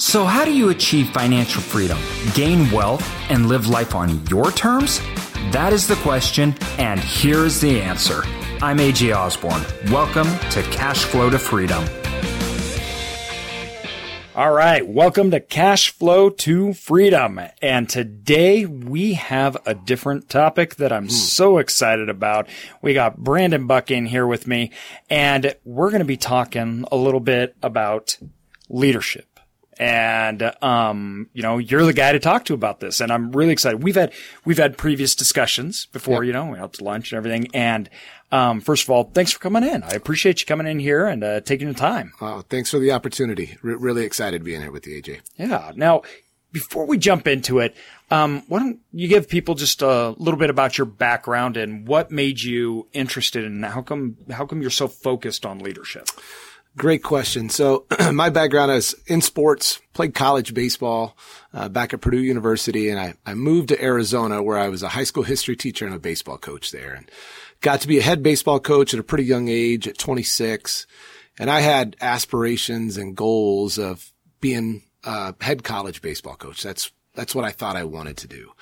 So, how do you achieve financial freedom, gain wealth, and live life on your terms? That is the question, and here is the answer. I'm AJ Osborne. Welcome to Cash Flow to Freedom. All right, welcome to Cash Flow to Freedom. And today we have a different topic that I'm hmm. so excited about. We got Brandon Buck in here with me, and we're going to be talking a little bit about leadership. And, um, you know, you're the guy to talk to about this. And I'm really excited. We've had, we've had previous discussions before, you know, we helped lunch and everything. And, um, first of all, thanks for coming in. I appreciate you coming in here and, uh, taking the time. Oh, thanks for the opportunity. R- really excited being here with you, AJ. Yeah. Now, before we jump into it, um, why don't you give people just a little bit about your background and what made you interested in how come, how come you're so focused on leadership? Great question. So my background is in sports, played college baseball uh, back at Purdue University, and I, I moved to Arizona where I was a high school history teacher and a baseball coach there, and got to be a head baseball coach at a pretty young age at 26. And I had aspirations and goals of being a head college baseball coach. That's that's what I thought I wanted to do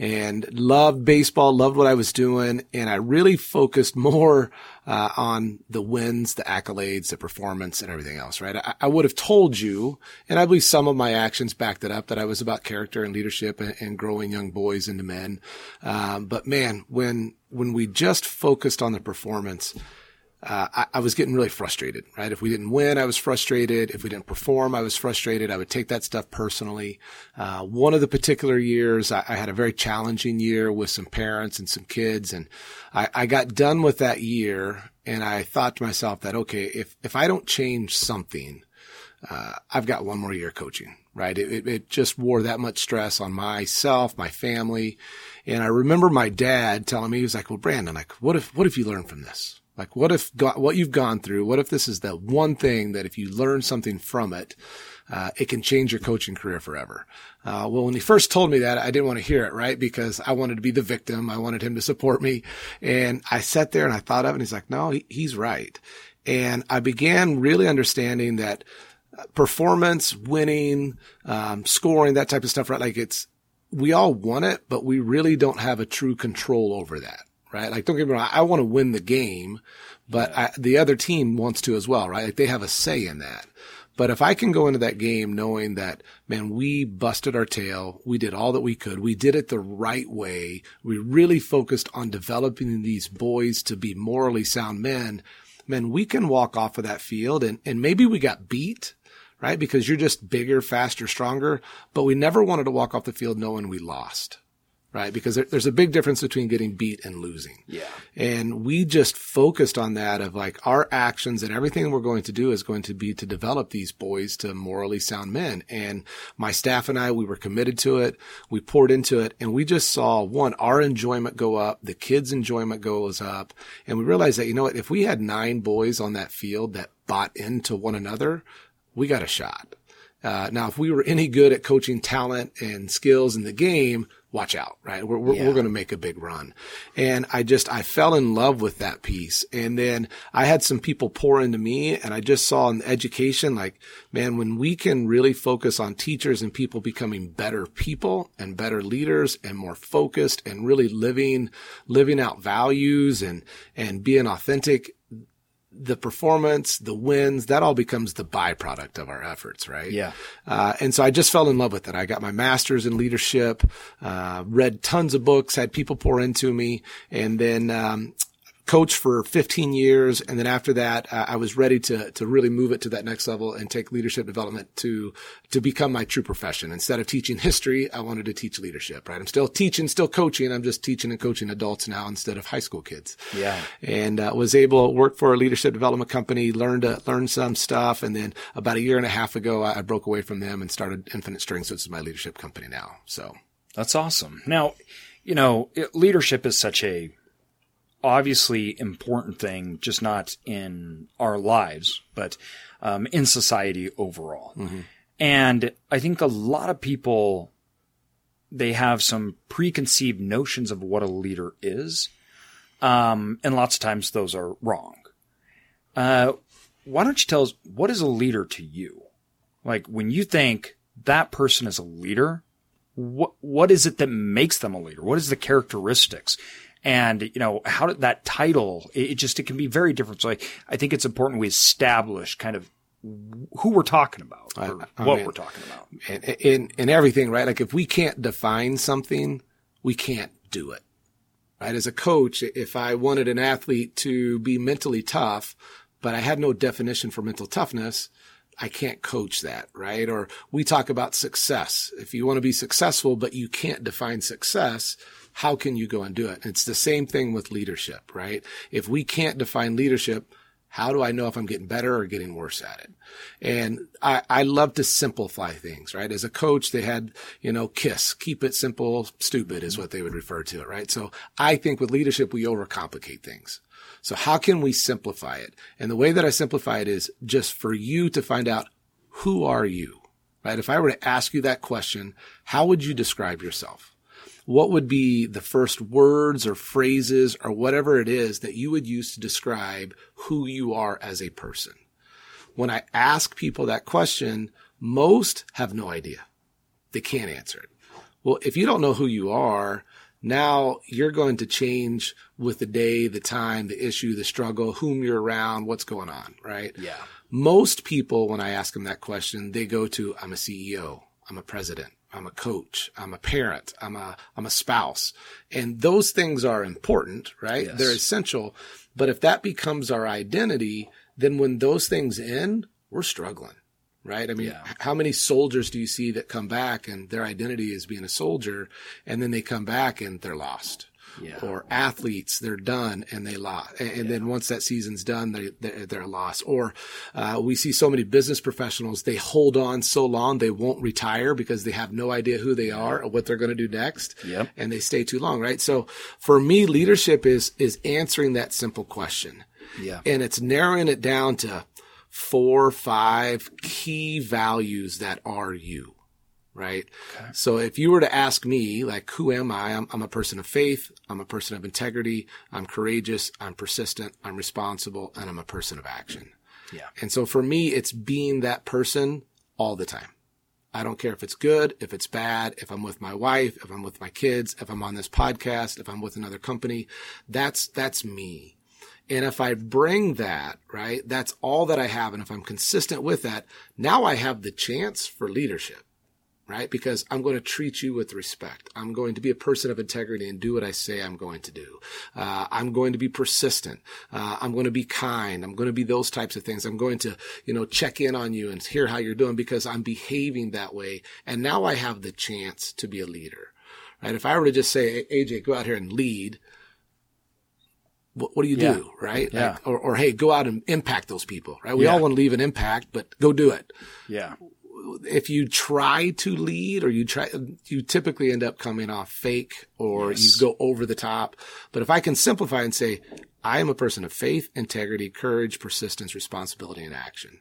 and loved baseball, loved what I was doing. And I really focused more uh, on the wins, the accolades, the performance and everything else, right? I, I, would have told you, and I believe some of my actions backed it up that I was about character and leadership and, and growing young boys into men. Um, but man, when, when we just focused on the performance, uh, I, I, was getting really frustrated, right? If we didn't win, I was frustrated. If we didn't perform, I was frustrated. I would take that stuff personally. Uh, one of the particular years, I, I, had a very challenging year with some parents and some kids. And I, I got done with that year and I thought to myself that, okay, if, if I don't change something, uh, I've got one more year coaching, right? It, it, it just wore that much stress on myself, my family. And I remember my dad telling me, he was like, well, Brandon, like, what if, what if you learn from this? Like, what if what you've gone through? What if this is the one thing that if you learn something from it, uh, it can change your coaching career forever? Uh, well, when he first told me that, I didn't want to hear it, right? Because I wanted to be the victim. I wanted him to support me. And I sat there and I thought of it and he's like, no, he, he's right. And I began really understanding that uh, performance, winning, um, scoring, that type of stuff, right? Like it's, we all want it, but we really don't have a true control over that right? Like, don't get me wrong. I want to win the game, but I, the other team wants to as well, right? Like they have a say in that. But if I can go into that game knowing that, man, we busted our tail. We did all that we could. We did it the right way. We really focused on developing these boys to be morally sound men. Man, we can walk off of that field and, and maybe we got beat, right? Because you're just bigger, faster, stronger, but we never wanted to walk off the field knowing we lost right? Because there, there's a big difference between getting beat and losing. Yeah. And we just focused on that of like our actions and everything we're going to do is going to be to develop these boys to morally sound men. And my staff and I, we were committed to it. We poured into it and we just saw one, our enjoyment go up, the kids' enjoyment goes up. And we realized that, you know what, if we had nine boys on that field that bought into one another, we got a shot. Uh, now, if we were any good at coaching talent and skills in the game, watch out, right? We're, we're, yeah. we're going to make a big run. And I just, I fell in love with that piece. And then I had some people pour into me and I just saw in education, like, man, when we can really focus on teachers and people becoming better people and better leaders and more focused and really living, living out values and, and being authentic, the performance, the wins, that all becomes the byproduct of our efforts, right? Yeah. Uh, and so I just fell in love with it. I got my master's in leadership, uh, read tons of books, had people pour into me, and then, um, coached for 15 years. And then after that, uh, I was ready to, to really move it to that next level and take leadership development to, to become my true profession. Instead of teaching history, I wanted to teach leadership, right? I'm still teaching, still coaching. I'm just teaching and coaching adults now instead of high school kids. Yeah. And, uh, was able to work for a leadership development company, learned, to learn some stuff. And then about a year and a half ago, I, I broke away from them and started Infinite Strengths, which is my leadership company now. So that's awesome. Now, you know, it, leadership is such a obviously important thing, just not in our lives, but um, in society overall. Mm-hmm. And I think a lot of people they have some preconceived notions of what a leader is, um, and lots of times those are wrong. Uh, why don't you tell us what is a leader to you? Like when you think that person is a leader, what what is it that makes them a leader? What is the characteristics? And you know how did that title? It, it just it can be very different. So I, I think it's important we establish kind of who we're talking about or I what mean, we're talking about. in, in, in everything, right? Like if we can't define something, we can't do it. Right? As a coach, if I wanted an athlete to be mentally tough, but I had no definition for mental toughness, I can't coach that, right? Or we talk about success. If you want to be successful, but you can't define success, how can you go and do it? It's the same thing with leadership, right? If we can't define leadership, how do I know if I'm getting better or getting worse at it? And I, I love to simplify things, right? As a coach, they had, you know, KISS, keep it simple, stupid is what they would refer to it, right? So I think with leadership, we overcomplicate things. So how can we simplify it? And the way that I simplify it is just for you to find out who are you, right? If I were to ask you that question, how would you describe yourself? What would be the first words or phrases or whatever it is that you would use to describe who you are as a person? When I ask people that question, most have no idea. They can't answer it. Well, if you don't know who you are, now you're going to change with the day, the time, the issue, the struggle, whom you're around, what's going on, right? Yeah. Most people, when I ask them that question, they go to, I'm a CEO. I'm a president. I'm a coach. I'm a parent. I'm a, I'm a spouse. And those things are important, right? Yes. They're essential. But if that becomes our identity, then when those things end, we're struggling, right? I mean, Yeah. how many soldiers do you see that come back and their identity is being a soldier and then they come back and they're lost? Yeah. Or athletes, they're done and they lost. And, and then once that season's done, they, they're, they're lost. Or, uh, we see so many business professionals, they hold on so long, they won't retire because they have no idea who they are or what they're going to do next. Yep. And they stay too long, right? So for me, leadership is, is answering that simple question. Yeah. And it's narrowing it down to four, five key values that are you. Right. So if you were to ask me, like, who am I? I'm, I'm a person of faith. I'm a person of integrity. I'm courageous. I'm persistent. I'm responsible and I'm a person of action. Yeah. And so for me, it's being that person all the time. I don't care if it's good, if it's bad, if I'm with my wife, if I'm with my kids, if I'm on this podcast, if I'm with another company. That's, that's me. And if I bring that, right, that's all that I have. And if I'm consistent with that, now I have the chance for leadership, right? Because I'm going to treat you with respect. I'm going to be a person of integrity and do what I say I'm going to do. Uh, I'm going to be persistent. Uh, I'm going to be kind. I'm going to be those types of things. I'm going to, you know, check in on you and hear how you're doing because I'm behaving that way. And now I have the chance to be a leader, right? If I were to just say, AJ, go out here and lead, what, what do you Yeah. do, right? Yeah. Like, or, or hey, go out and impact those people, right? We Yeah. all want to leave an impact, but go do it. Yeah. If you try to lead or you try, you typically end up coming off fake or Yes. you go over the top. But if I can simplify and say, I am a person of faith, integrity, courage, persistence, responsibility, and action.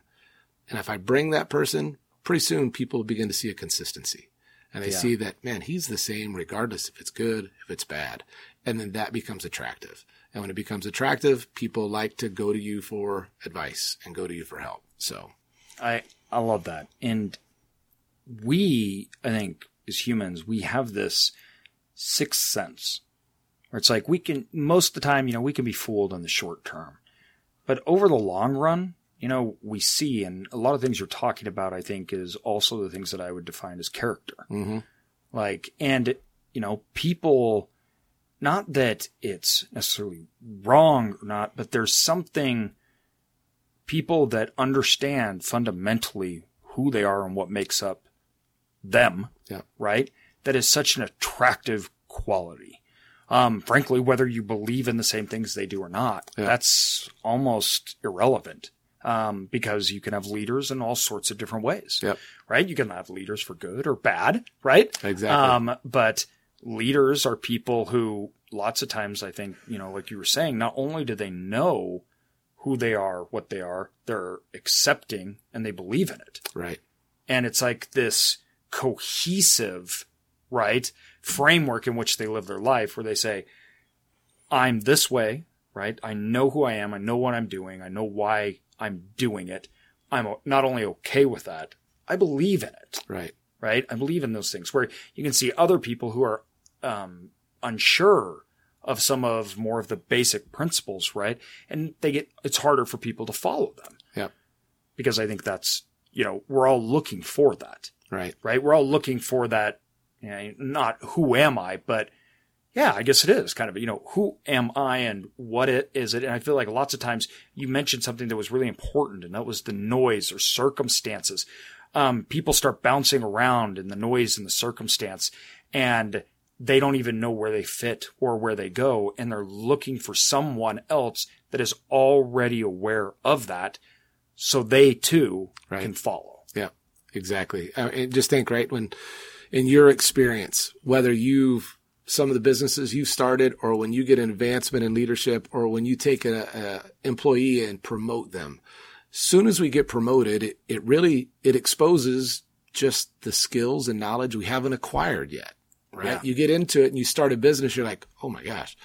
And if I bring that person, pretty soon people begin to see a consistency. And they Yeah. see that, man, he's the same regardless if it's good, if it's bad. And then that becomes attractive. And when it becomes attractive, people like to go to you for advice and go to you for help. So I I love that. And we, I think, as humans, we have this sixth sense where it's like we can most of the time, you know, we can be fooled in the short term. But over the long run, you know, we see and a lot of things you're talking about, I think, is also the things that I would define as character. Mhm. Like and you know, people not that it's necessarily wrong or not, but there's something people that understand fundamentally who they are and what makes up them, Yeah. right? That is such an attractive quality. Um, frankly, whether you believe in the same things they do or not, Yeah. that's almost irrelevant. Um, because you can have leaders in all sorts of different ways, Yep. right? You can have leaders for good or bad, right? Exactly. Um, but leaders are people who lots of times I think, you know, like you were saying, not only do they know who they are, what they are, they're accepting and they believe in it. right. And it's like this cohesive, right, framework in which they live their life where they say, I'm this way, right? I know who I am. I know what I'm doing. I know why I'm doing it. I'm not only okay with that, I believe in it. Right. right? I believe in those things where you can see other people who are um, unsure of some of more of the basic principles, right? And they get it's harder for people to follow them. Yeah. Because I think that's you know we're all looking for that, Right. right? We're all looking for that. You know, not who am I, but yeah, I guess it is kind of you know who am I and what it is it. And I feel like lots of times you mentioned something that was really important, and that was the noise or circumstances. Um, people start bouncing around in the noise and the circumstance, and they don't even know where they fit or where they go, and they're looking for someone else that is already aware of that, so they too Right. can follow. Yeah, exactly. Uh, and just think, right, when in your experience, whether you've some of the businesses you started or when you get an advancement in leadership or when you take a, a employee and promote them, soon as we get promoted, it, it really, it exposes just the skills and knowledge we haven't acquired yet, right? Yeah. You get into it and you start a business, you're like, oh my gosh.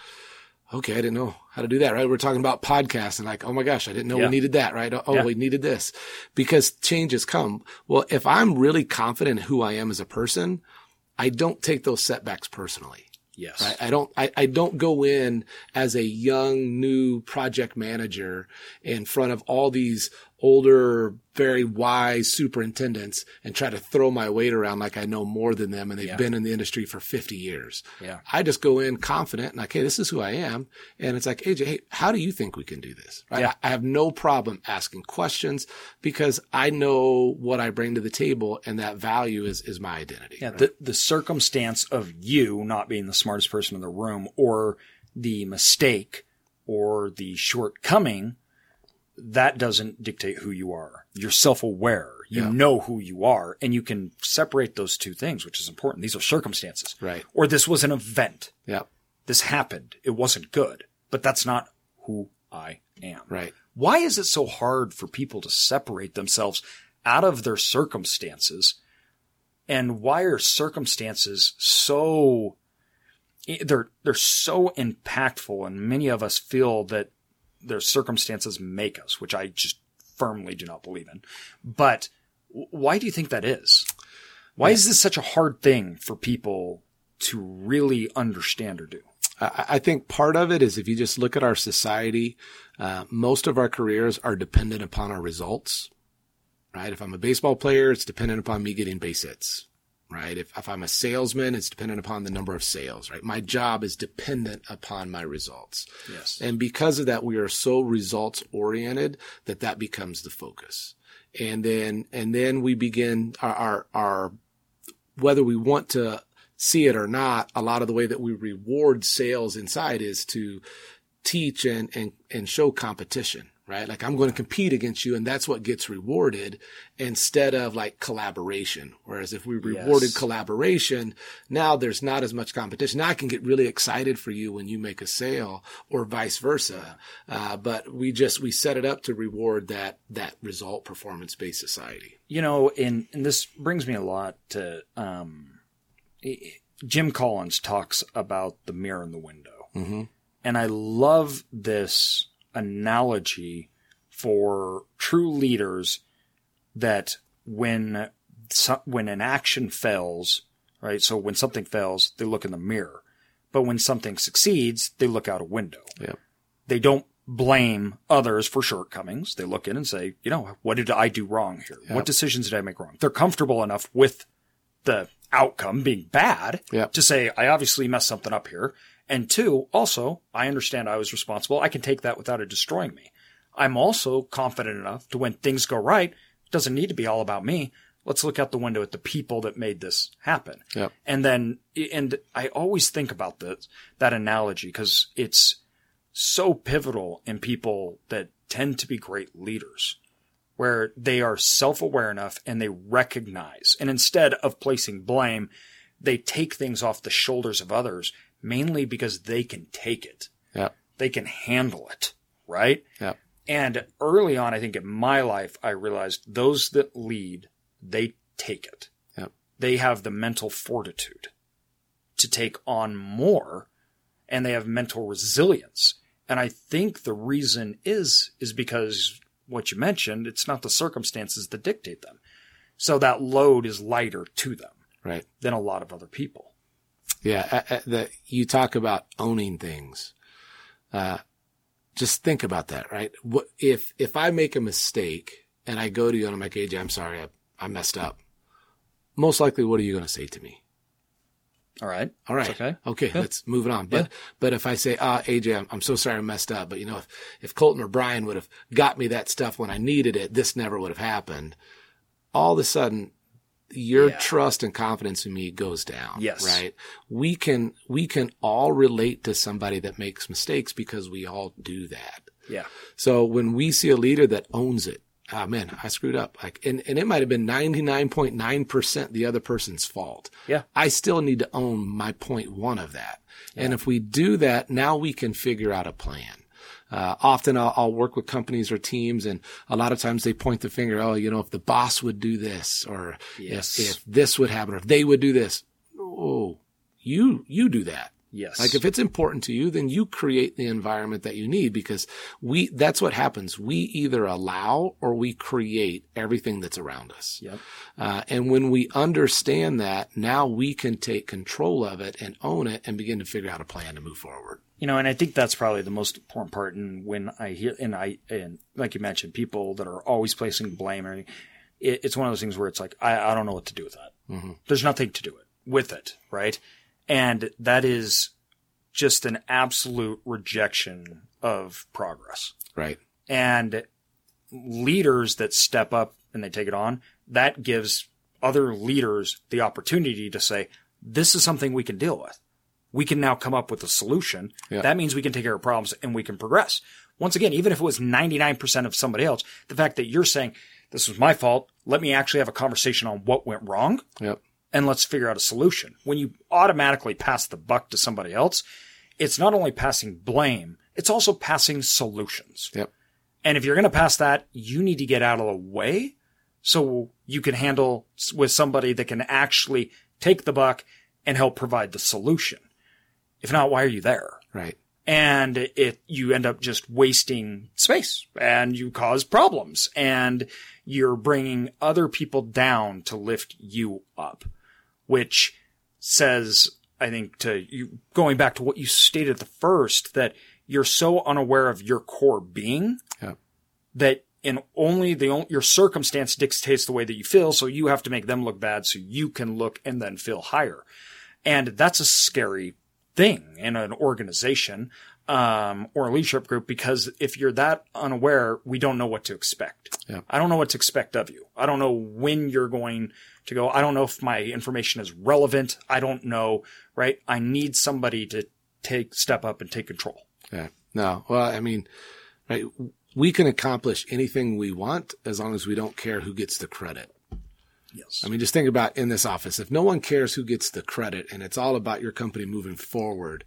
Okay, I didn't know how to do that, right? We're talking about podcasts and like, oh my gosh, I didn't know Yeah. we needed that, right? Oh, Yeah. we needed this because changes come. Well, if I'm really confident in who I am as a person, I don't take those setbacks personally. Yes. Right? I don't, I, I don't go in as a young, new project manager in front of all these older, very wise superintendents and try to throw my weight around like I know more than them and they've Yeah. been in the industry for 50 years. Yeah. I just go in confident and like, hey, this is who I am. And it's like, AJ, hey, how do you think we can do this? Right? Yeah. I have no problem asking questions because I know what I bring to the table and that value is, is my identity. Yeah, right? the, the circumstance of you not being the smartest person in the room or the mistake or the shortcoming, that doesn't dictate who you are. You're self-aware. You Yeah. know who you are and you can separate those two things, which is important. These are circumstances. Right. Or this was an event. yeah. This happened. It wasn't good, but that's not who I am. Right. Why is it so hard for people to separate themselves out of their circumstances? And why are circumstances so eh, they're they're so impactful and many of us feel that their circumstances make us, which I just firmly do not believe in. But why do you think that is? Why is this such a hard thing for people to really understand or do? I, I think part of it is if you just look at our society, uh, most of our careers are dependent upon our results, right? If I'm a baseball player, it's dependent upon me getting base hits, right? If, if I'm a salesman, it's dependent upon the number of sales, right? My job is dependent upon my results. Yes. And because of that, we are so results oriented that that becomes the focus. And then, and then we begin our, our, our, whether we want to see it or not, a lot of the way that we reward sales inside is to teach and, and, and show competition, right? Like I'm going to compete against you and that's what gets rewarded instead of like collaboration. Whereas if we rewarded Yes. collaboration, now there's not as much competition. Now I can get really excited for you when you make a sale or vice versa. Uh, but we just, we set it up to reward that, that result performance based society. you know, and, and this brings me a lot to um, Jim Collins talks about the mirror in the window, Mm-hmm. and I love this analogy for true leaders that when when an action fails, right? So when something fails, they look in the mirror, but when something succeeds, they look out a window Yeah. they don't blame others for shortcomings. They look in and say, you know, what did I do wrong here? What decisions did I make wrong? They're comfortable enough with the outcome being bad Yep. to say, I obviously messed something up here. And two, also, I understand I was responsible. I can take that without it destroying me. I'm also confident enough to when things go right, it doesn't need to be all about me. Let's look out the window at the people that made this happen. Yep. And then, and I always think about this, that analogy because it's so pivotal in people that tend to be great leaders where they are self-aware enough and they recognize and instead of placing blame, they take things off the shoulders of others mainly because they can take it. Yeah. They can handle it. Right. Yeah. And early on, I think in my life, I realized those that lead, they take it. Yep. They have the mental fortitude to take on more and they have mental resilience. And I think the reason is, is because what you mentioned, it's not the circumstances that dictate them. So that load is lighter to them Right. than a lot of other people. Yeah. Uh, uh, that you talk about owning things. Uh, just think about that, right? What if, if I make a mistake and I go to you and I'm like, AJ, I'm sorry. I, I messed up. Most likely, what are you going to say to me? All right. All right. It's okay. Okay. Let's move it on. But, but if I say, ah, AJ, I'm, I'm so sorry I messed up. But you know, if, if Colton or Brian would have got me that stuff when I needed it, this never would have happened. All of a sudden, your Yeah. trust and confidence in me goes down. Yes. Right. We can, we can all relate to somebody that makes mistakes because we all do that. Yeah. So when we see a leader that owns it, ah man, I screwed up. Like, and, and it might have been 99.9% the other person's fault. Yeah. I still need to own my point one of that. And if we do that, now we can figure out a plan. Uh, often I'll, I'll work with companies or teams and a lot of times they point the finger, oh, you know, if the boss would do this or Yes. if, if this would happen or if they would do this. Oh, you, you do that. Yes. Like if it's important to you, then you create the environment that you need because we, that's what happens. We either allow or we create everything that's around us. Yep. Uh, and when we understand that, now we can take control of it and own it and begin to figure out a plan to move forward. You know, and I think that's probably the most important part. And when I hear, and I, and like you mentioned, people that are always placing blame, or it, it's one of those things where it's like, I, I don't know what to do with that. There's nothing to do it with it, right? And that is just an absolute rejection of progress. Right. And leaders that step up and they take it on, that gives other leaders the opportunity to say, this is something we can deal with. We can now come up with a solution. Yeah. That means we can take care of problems and we can progress. Once again, even if it was 99% of somebody else, the fact that you're saying, this was my fault, let me actually have a conversation on what went wrong Yep. And let's figure out a solution. When you automatically pass the buck to somebody else, it's not only passing blame, it's also passing solutions. Yep. And if you're going to pass that, you need to get out of the way so you can handle with somebody that can actually take the buck and help provide the solution. If not, why are you there? Right. and it you end up just wasting space and you cause problems and you're bringing other people down to lift you up which says i think to you going back to what you stated at the first that you're so unaware of your core being Yep. that in only the your circumstance dictates the way that you feel so you have to make them look bad so you can look and then feel higher and that's a scary thing in an organization um, or a leadership group because if you're that unaware, we don't know what to expect. Yeah. I don't know what to expect of you. I don't know when you're going to go. I don't know if my information is relevant. I don't know, right? I need somebody to take, step up and take control. Yeah. No. Well, I mean, right. We can accomplish anything we want as long as we don't care who gets the credit. Yes. I mean, just think about in this office. If no one cares who gets the credit and it's all about your company moving forward,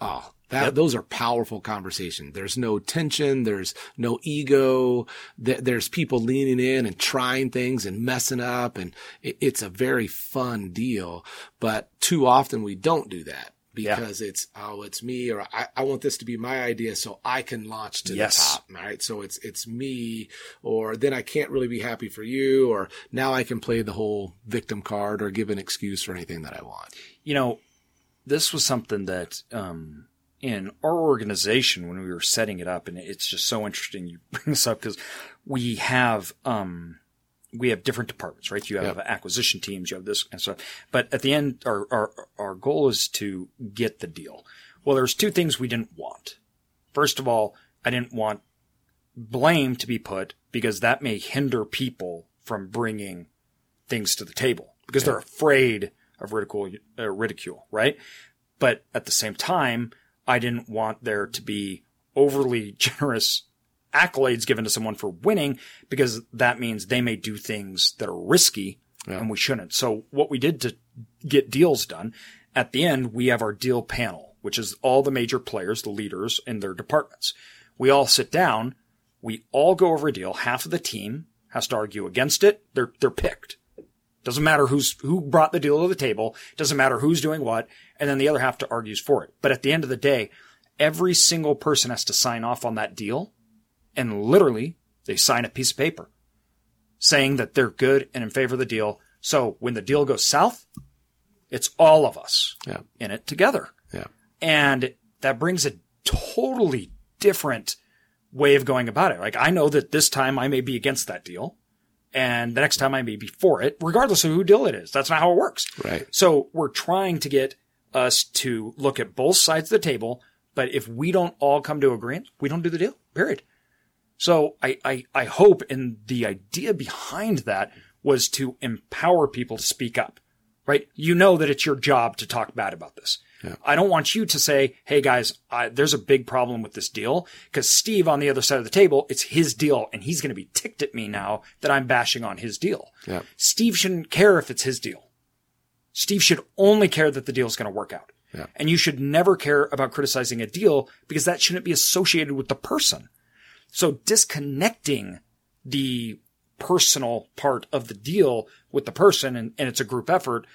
oh, that, those are powerful conversations. There's no tension. There's no ego. Th- There's people leaning in and trying things and messing up. And it, it's a very fun deal. But too often we don't do that Yeah. because it's, oh, it's me or I, I want this to be my idea so I can launch to Yes. the top. All right. So it's, it's me or then I can't really be happy for you or now I can play the whole victim card or give an excuse for anything that I want. you know, this was something that um, in our organization when we were setting it up, and it's just so interesting you bring this up because we have um, we have different departments, right? You have acquisition teams, you have this and stuff. But at the end, our, our our goal is to get the deal. Well, there's two things we didn't want. First of all, I didn't want blame to be put because that may hinder people from bringing things to the table because they're afraid of ridicule, uh, ridicule, right? But at the same time, I didn't want there to be overly generous accolades given to someone for winning because that means they may do things that are risky and we shouldn't. So what we did to get deals done at the end, we have our deal panel, which is all the major players, the leaders in their departments. We all sit down. We all go over a deal. Half of the team has to argue against it. They're, they're picked. Doesn't matter who's, who brought the deal to the table. Doesn't matter who's doing what. And then the other half to argues for it. But at the end of the day, every single person has to sign off on that deal. And literally they sign a piece of paper saying that they're good and in favor of the deal. So when the deal goes south, it's all of us Yeah. in it together. Yeah. And that brings a totally different way of going about it. Like I know that this time I may be against that deal and the next time I may be for it, regardless of who deal it is. That's not how it works. Right. So we're trying to get us to look at both sides of the table. But if we don't all come to agreement, we don't do the deal, period. So I, I, I hope and the idea behind that was to empower people to speak up, right? You know that it's your job to talk bad about this. I don't want you to say, Hey guys, I, there's a big problem with this deal because Steve on the other side of the table, it's his deal and he's going to be ticked at me now that I'm bashing on his deal. Yeah. Steve shouldn't care if it's his deal. Steve should only care that the deal is going to work out. Yeah. And you should never care about criticizing a deal because that shouldn't be associated with the person. So disconnecting the personal part of the deal with the person and, and it's a group effort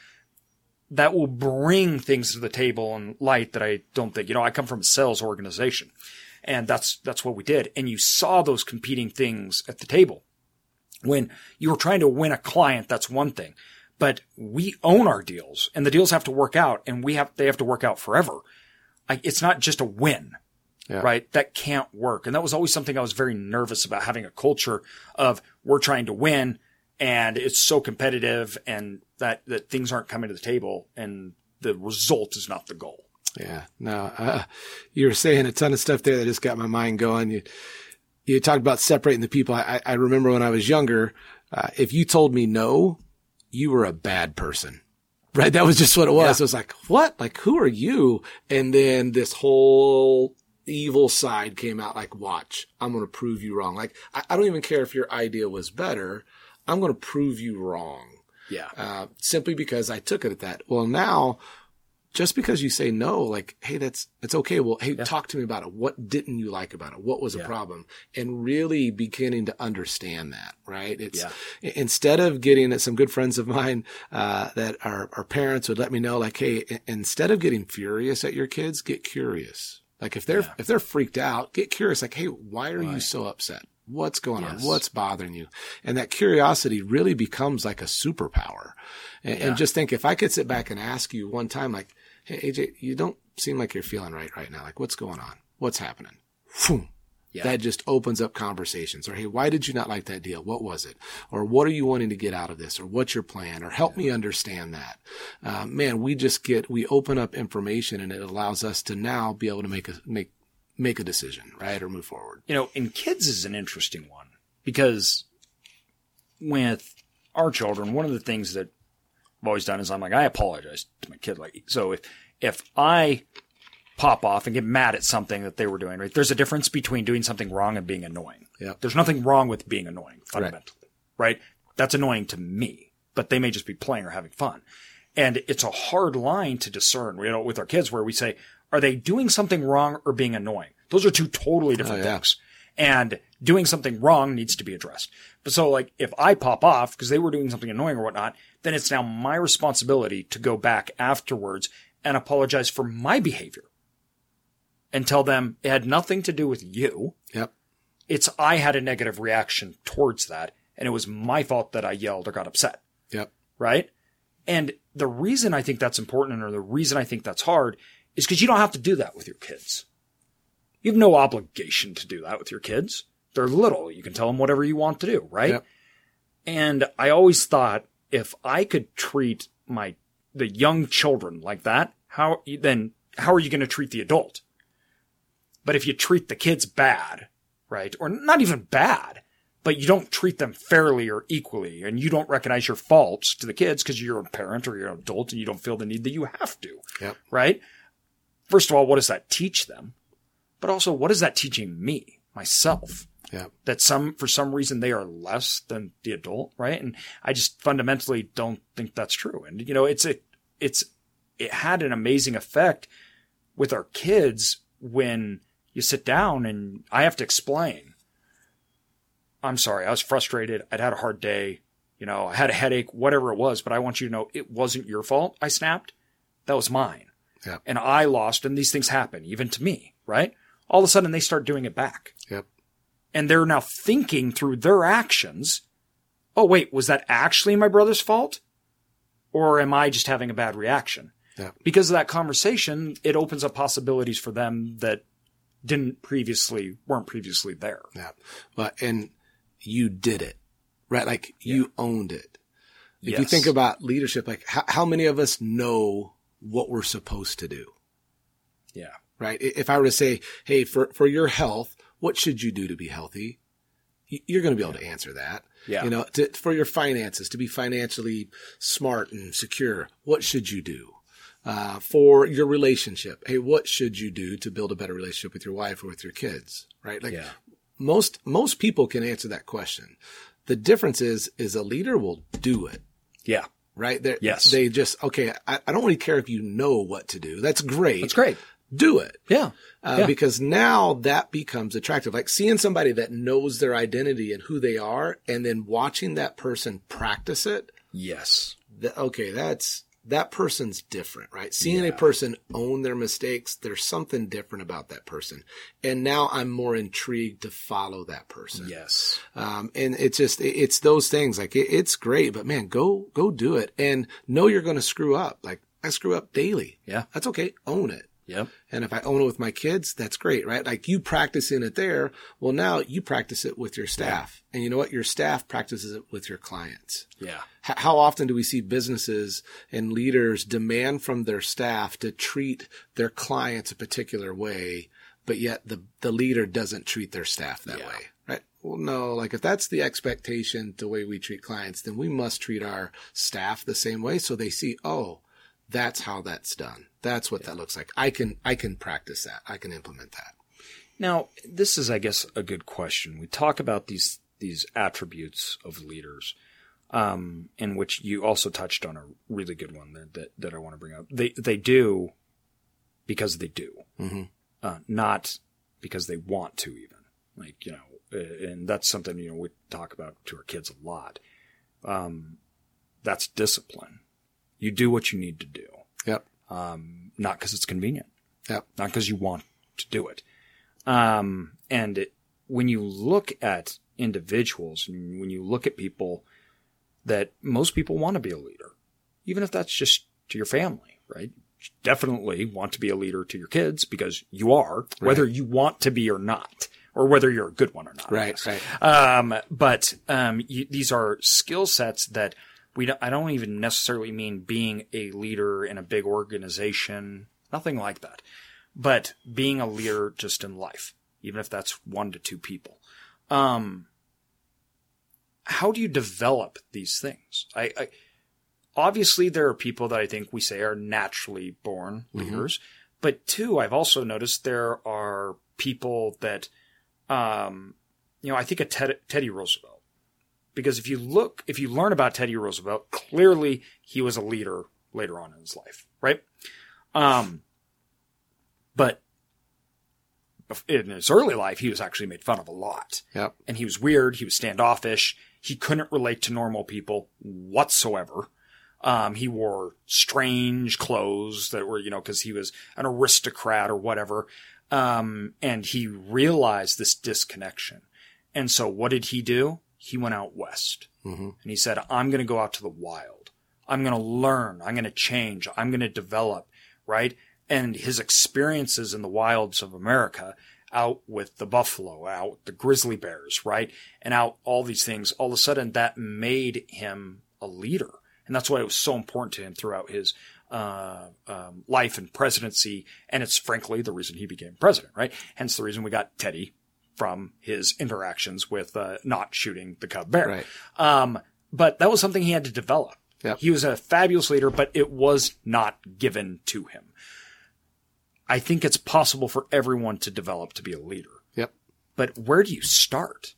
that will bring things to the table and light that I don't think, you know, I come from a sales organization and that's, that's what we did. And you saw those competing things at the table. When you were trying to win a client, that's one thing, but we own our deals and the deals have to work out and we have, they have to work out forever. I, it's not just a win Yeah. right? That can't work. And that was always something I was very nervous about having a culture of we're trying to win and it's so competitive and that, that things aren't coming to the table and the result is not the goal. Yeah. No, uh, you were saying a ton of stuff there that just got my mind going. You, you talked about separating the people. I, I remember when I was younger, uh, if you told me no, you were a bad person. Right. That was just what it was. Yeah. It was like, what? Like, who are you? And then this whole evil side came out like, watch, I'm going to prove you wrong. Like, I, I don't even care if your idea was better. I'm going to prove you wrong Yeah. uh, simply because I took it at that. Well, now, just because you say no, like, hey, that's it's okay. Well, hey, talk to me about it. What didn't you like about it? What was a Yeah. problem? And really beginning to understand that, right? It's Yeah. instead of getting at some good friends of mine uh, that our, are parents would let me know, like, hey, instead of getting furious at your kids, get curious. Like if they're Yeah. if they're freaked out, get curious. Like, hey, why are you so upset? What's going on? What's bothering you? And that curiosity really becomes like a superpower. And, and just think if I could sit back and ask you one time, like, hey, AJ, you don't seem like you're feeling right right now. Like, what's going on? What's happening? Yeah. That just opens up conversations. Or, hey, why did you not like that deal? What was it? Or what are you wanting to get out of this? Or what's your plan? Or help me understand that. Uh, man, we just get, we open up information and it allows us to now be able to make a, make, make a decision, right? Or move forward. you know, in kids is an interesting one because with our children, one of the things that I've always done is I'm like, I apologize to my kid. Like, so if, if I pop off and get mad at something that they were doing, right? There's a difference between doing something wrong and being annoying. Yeah. There's nothing wrong with being annoying fundamentally, right? That's annoying to me, but they may just be playing or having fun. And it's a hard line to discern, you know, with our kids where we say, are they doing something wrong or being annoying? Those are two totally oh, different Oh, yeah. things. And doing something wrong needs to be addressed. But so like if I pop off because they were doing something annoying or whatnot, then it's now my responsibility to go back afterwards and apologize for my behavior and tell them it had nothing to do with you. Yep. It's I had a negative reaction towards that and it was my fault that I yelled or got upset Yep. right? And the reason I think that's important or the reason I think that's hard is because you don't have to do that with your kids. You have no obligation to do that with your kids. They're little. You can tell them whatever you want to do, right? Yep. And I always thought if I could treat my, the young children like that, how, then how are you going to treat the adult? But if you treat the kids bad, right? Or not even bad, but you don't treat them fairly or equally and you don't recognize your faults to the kids because you're a parent or you're an adult and you don't feel the need that you have to, Yep. right? First of all, what does that teach them? But also, what is that teaching me, myself? Yep. That some, for some reason, they are less than the adult, right? And I just fundamentally don't think that's true. And, you know, it's a, it's, it had an amazing effect with our kids when you sit down and I have to explain. I'm sorry, I was frustrated. I'd had a hard day. You know, I had a headache, whatever it was, but I want you to know it wasn't your fault. I snapped. That was mine. Yep. And I lost, and these things happen, even to me, right? All of a sudden, they start doing it back. Yep. And they're now thinking through their actions oh, wait, was that actually my brother's fault? Or am I just having a bad reaction? Yeah. Because of that conversation, it opens up possibilities for them that didn't previously, weren't previously there. Yeah. But, and you did it, right? Like you owned it. If you think about leadership, like how, how many of us know what we're supposed to do, Yeah. right? If I were to say, Hey, for, for your health, what should you do to be healthy? You're going to be able to answer that. Yeah. You know, to, for your finances, to be financially smart and secure, what should you do? Uh, for your relationship, hey, what should you do to build a better relationship with your wife or with your kids? Right? Like Yeah. most most people can answer that question. The difference is is a leader will do it. Yeah. Right? They're, Yes. They just okay. I, I don't really care if you know what to do. That's great. That's great. Do it. Yeah. Uh, Yeah. Because now that becomes attractive. Like seeing somebody that knows their identity and who they are, and then watching that person practice it. Yes. That, okay, that's that person's different, right? Seeing a person own their mistakes, there's something different about that person, and now I'm more intrigued to follow that person. Yes. Um, and it's just, it's those things like it, it's great, but man, go, go do it and know you're going to screw up. Like I screw up daily. Yeah. That's okay. Own it. Yep. And if I own it with my kids, that's great, right? Like you practicing it there. Well, now you practice it with your staff and you know what? Your staff practices it with your clients. Yeah. H- how often do we see businesses and leaders demand from their staff to treat their clients a particular way, but yet the, the leader doesn't treat their staff that Yeah. way, right? Well, no, like if that's the expectation, the way we treat clients, then we must treat our staff the same way. So they see, oh, that's how that's done. That's what that looks like. I can, I can practice that. I can implement that. Now, this is, I guess, a good question. We talk about these these attributes of leaders, um, in which you also touched on a really good one that that, that I want to bring up. They they do because they do, Mhm. uh, not because they want to. Even like you know, and that's something you know we talk about to our kids a lot. Um, that's discipline. You do what you need to do, Yep. um, not because it's convenient Yep. not because you want to do it. Um, and it, when you look at individuals and when you look at people that most people want to be a leader, even if that's just to your family, right? You definitely want to be a leader to your kids because you are, whether you want to be or not, or whether you're a good one or not. Right. Right. Um, but um, you, these are skill sets that we don't, I don't even necessarily mean being a leader in a big organization, nothing like that. But being a leader just in life, even if that's one to two people. Um, how do you develop these things? I, I obviously there are people that I think we say are naturally born leaders, but two, I've also noticed there are people that, um, you know, I think of Ted, Teddy Roosevelt. Because if you look, if you learn about Teddy Roosevelt, clearly he was a leader later on in his life, right? Um, but in his early life, he was actually made fun of a lot Yep. and he was weird. He was standoffish. He couldn't relate to normal people whatsoever. Um, he wore strange clothes that were, you know, cause he was an aristocrat or whatever. Um, and he realized this disconnection. And so what did he do? He went out west hmm and he said, I'm going to go out to the wild. I'm going to learn. I'm going to change. I'm going to develop, right? And his experiences in the wilds of America out with the buffalo, out with the grizzly bears, right? And out all these things, all of a sudden that made him a leader. And that's why it was so important to him throughout his uh, um, life and presidency. And it's frankly the reason he became president, right? Hence the reason we got Teddy from his interactions with uh, not shooting the cub bear. Right. Um, but that was something he had to develop. Yep. He was a fabulous leader, but it was not given to him. I think it's possible for everyone to develop to be a leader. Yep. But where do you start?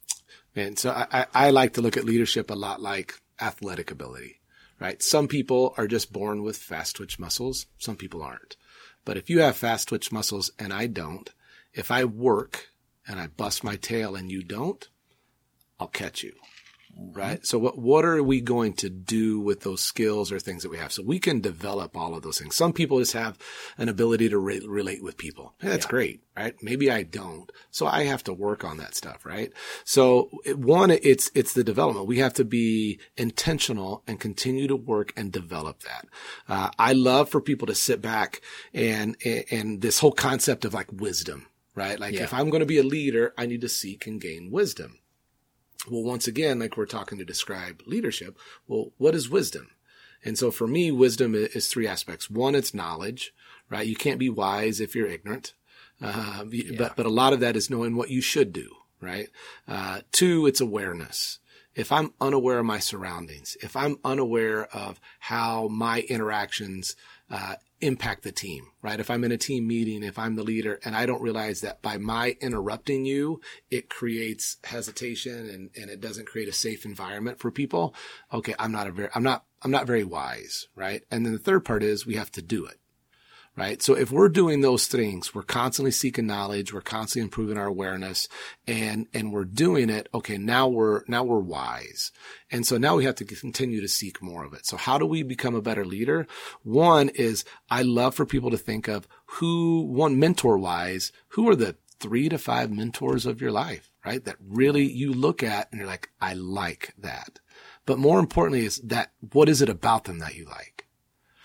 And so I, I, I like to look at leadership a lot like athletic ability, right? Some people are just born with fast twitch muscles. Some people aren't. But if you have fast twitch muscles and I don't, if I work and I bust my tail and you don't, I'll catch you. right? So what, what are we going to do with those skills or things that we have? So we can develop all of those things. Some people just have an ability to re- relate with people. Hey, that's yeah. great, right? Maybe I don't. So I have to work on that stuff, right? So one, it's, it's the development. We have to be intentional and continue to work and develop that. Uh, I love for people to sit back and, and this whole concept of like wisdom, right? Like yeah. if I'm going to be a leader, I need to seek and gain wisdom. Well, once again, like we're talking to describe leadership, well, what is wisdom? And so for me, wisdom is three aspects. One, it's knowledge, right? You can't be wise if you're ignorant. Uh, yeah. but, but a lot of that is knowing what you should do, right? Uh, two, it's awareness. If I'm unaware of my surroundings, if I'm unaware of how my interactions, uh, impact the team, right? If I'm in a team meeting, if I'm the leader and I don't realize that by my interrupting you, it creates hesitation and, and it doesn't create a safe environment for people. Okay. I'm not a very, I'm not, I'm not very wise, right? And then the third part is we have to do it right? So if we're doing those things, we're constantly seeking knowledge, we're constantly improving our awareness and, and we're doing it. Okay. Now we're, now we're wise. And so now we have to continue to seek more of it. So how do we become a better leader? One is I love for people to think of who, one mentor wise, who are the three to five mentors of your life, right? That really you look at and you're like, I like that. But more importantly is that what is it about them that you like?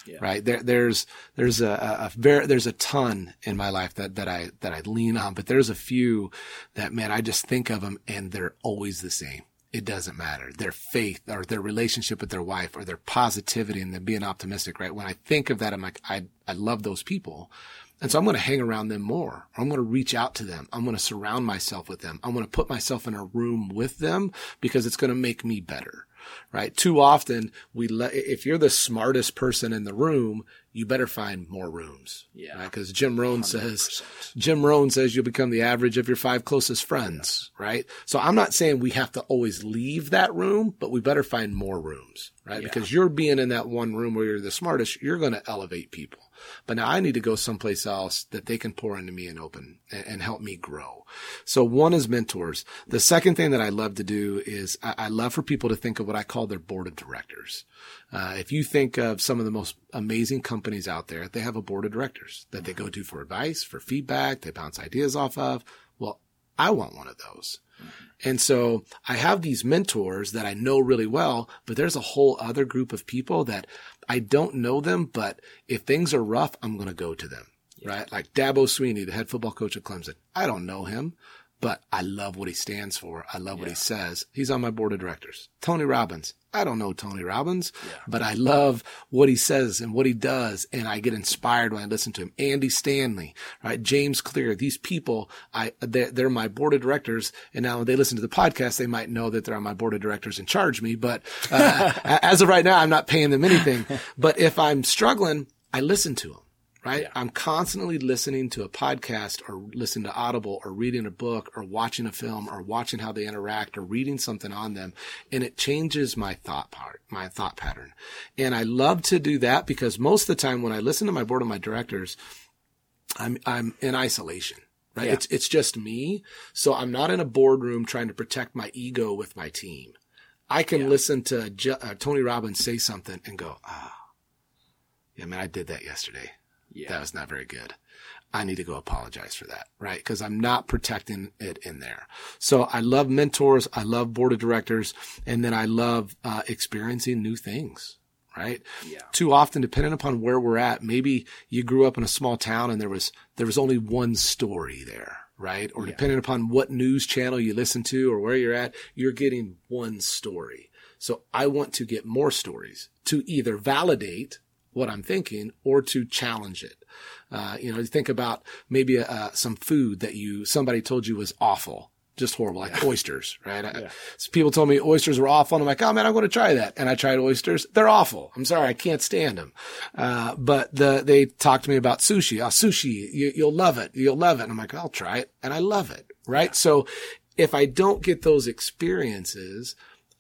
Yeah. Right. There, there's, there's a, a, very, there's a ton in my life that, that I, that I lean on, but there's a few that, man, I just think of them and they're always the same. It doesn't matter. Their faith or their relationship with their wife or their positivity and them being optimistic, right? When I think of that, I'm like, I, I love those people. And so I'm going to hang around them more. I'm going to reach out to them. I'm going to surround myself with them. I'm going to put myself in a room with them because it's going to make me better right? Too often we let, if you're the smartest person in the room, you better find more rooms. Yeah. Right? Cause Jim Rohn 100%. says, Jim Rohn says you'll become the average of your five closest friends, yeah. right? So I'm not saying we have to always leave that room, but we better find more rooms, right? Yeah. Because you're being in that one room where you're the smartest, you're going to elevate people. But now I need to go someplace else that they can pour into me and open and, and help me grow. So one is mentors. The second thing that I love to do is I, I love for people to think of what I call their board of directors. Uh, if you think of some of the most amazing companies out there, they have a board of directors that they go to for advice, for feedback, they bounce ideas off of. Well, I want one of those. And so I have these mentors that I know really well, but there's a whole other group of people that I don't know them, but if things are rough, I'm going to go to them, yeah. right? Like Dabo Swinney, the head football coach at Clemson. I don't know him, but I love what he stands for. I love yeah. what he says. He's on my board of directors. Tony Robbins. I don't know Tony Robbins, yeah. but I love what he says and what he does. And I get inspired when I listen to him. Andy Stanley, right? James Clear. These people, I, they're, they're my board of directors. And now when they listen to the podcast, they might know that they're on my board of directors and charge me. But, uh, as of right now, I'm not paying them anything. But if I'm struggling, I listen to them right? Yeah. I'm constantly listening to a podcast or listening to Audible or reading a book or watching a film or watching how they interact or reading something on them. And it changes my thought part, my thought pattern. And I love to do that because most of the time when I listen to my board of my directors, I'm, I'm in isolation. Right. Yeah. It's, it's just me. So I'm not in a boardroom trying to protect my ego with my team. I can yeah. listen to uh, Tony Robbins say something and go, ah, oh, yeah, man, I did that yesterday yeah. That was not very good. I need to go apologize for that, right? Because I'm not protecting it in there. So I love mentors. I love board of directors. And then I love uh, experiencing new things, right? Yeah. Too often, depending upon where we're at, maybe you grew up in a small town and there was, there was only one story there, right? Or yeah. depending upon what news channel you listen to or where you're at, you're getting one story. So I want to get more stories to either validate what I'm thinking or to challenge it. Uh, you know, think about maybe uh, some food that you, somebody told you was awful, just horrible, like yeah. oysters, right? Yeah. so people told me oysters were awful and I'm like, oh man, I'm going to try that. And I tried oysters. They're awful. I'm sorry. I can't stand them. Uh, but the, they talked to me about sushi. Oh, sushi, you, will love it. You'll love it. And I'm like, I'll try it. And I love it. Right. Yeah. So if I don't get those experiences,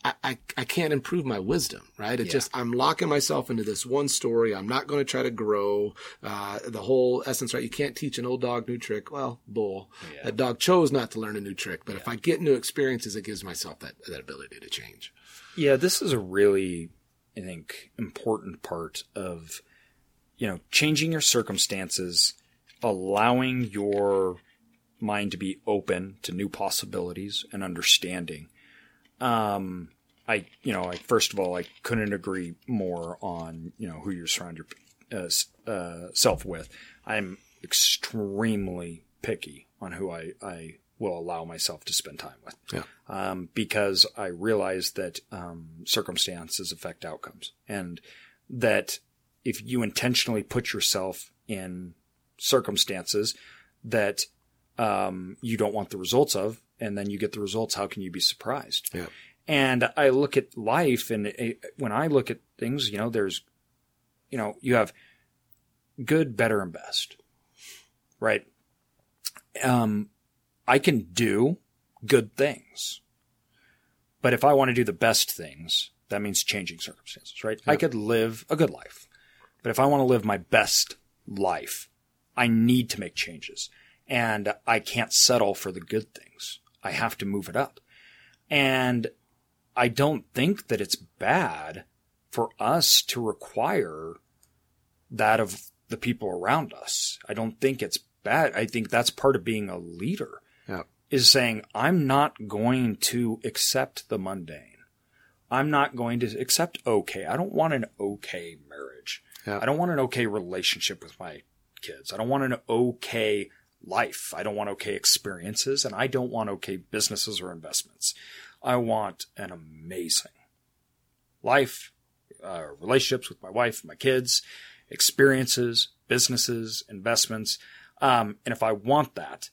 I, I, I can't improve my wisdom, right? It Yeah. just, I'm locking myself into this one story. I'm not going to try to grow. Uh, the whole essence, right? You can't teach an old dog new trick. Well, bull. Yeah. That dog chose not to learn a new trick. But if I get new experiences, it gives myself that, that ability to change. Yeah, this is a really, I think, important part of, you know, changing your circumstances, allowing your mind to be open to new possibilities and understanding. Um, I, you know, I first of all, I couldn't agree more on, you know, who you surround your uh, uh, self with. I'm extremely picky on who I, I will allow myself to spend time with Yeah. um, because I realize that um, circumstances affect outcomes, and that if you intentionally put yourself in circumstances that um, you don't want the results of, and then you get the results, how can you be surprised? Yeah. And I look at life, and it, when I look at things, you know, there's, you know, you have good, better, and best, right? Um, I can do good things. But if I want to do the best things, that means changing circumstances, right? I could live a good life. But if I want to live my best life, I need to make changes. And I can't settle for the good things. I have to move it up. And I don't think that it's bad for us to require that of the people around us. I don't think it's bad. I think that's part of being a leader Yeah. is saying, I'm not going to accept the mundane. I'm not going to accept okay. I don't want an okay marriage. Yeah. I don't want an okay relationship with my kids. I don't want an okay life. I don't want okay experiences and I don't want okay businesses or investments. I want an amazing life, uh, relationships with my wife, my kids, experiences, businesses, investments. Um, and if I want that,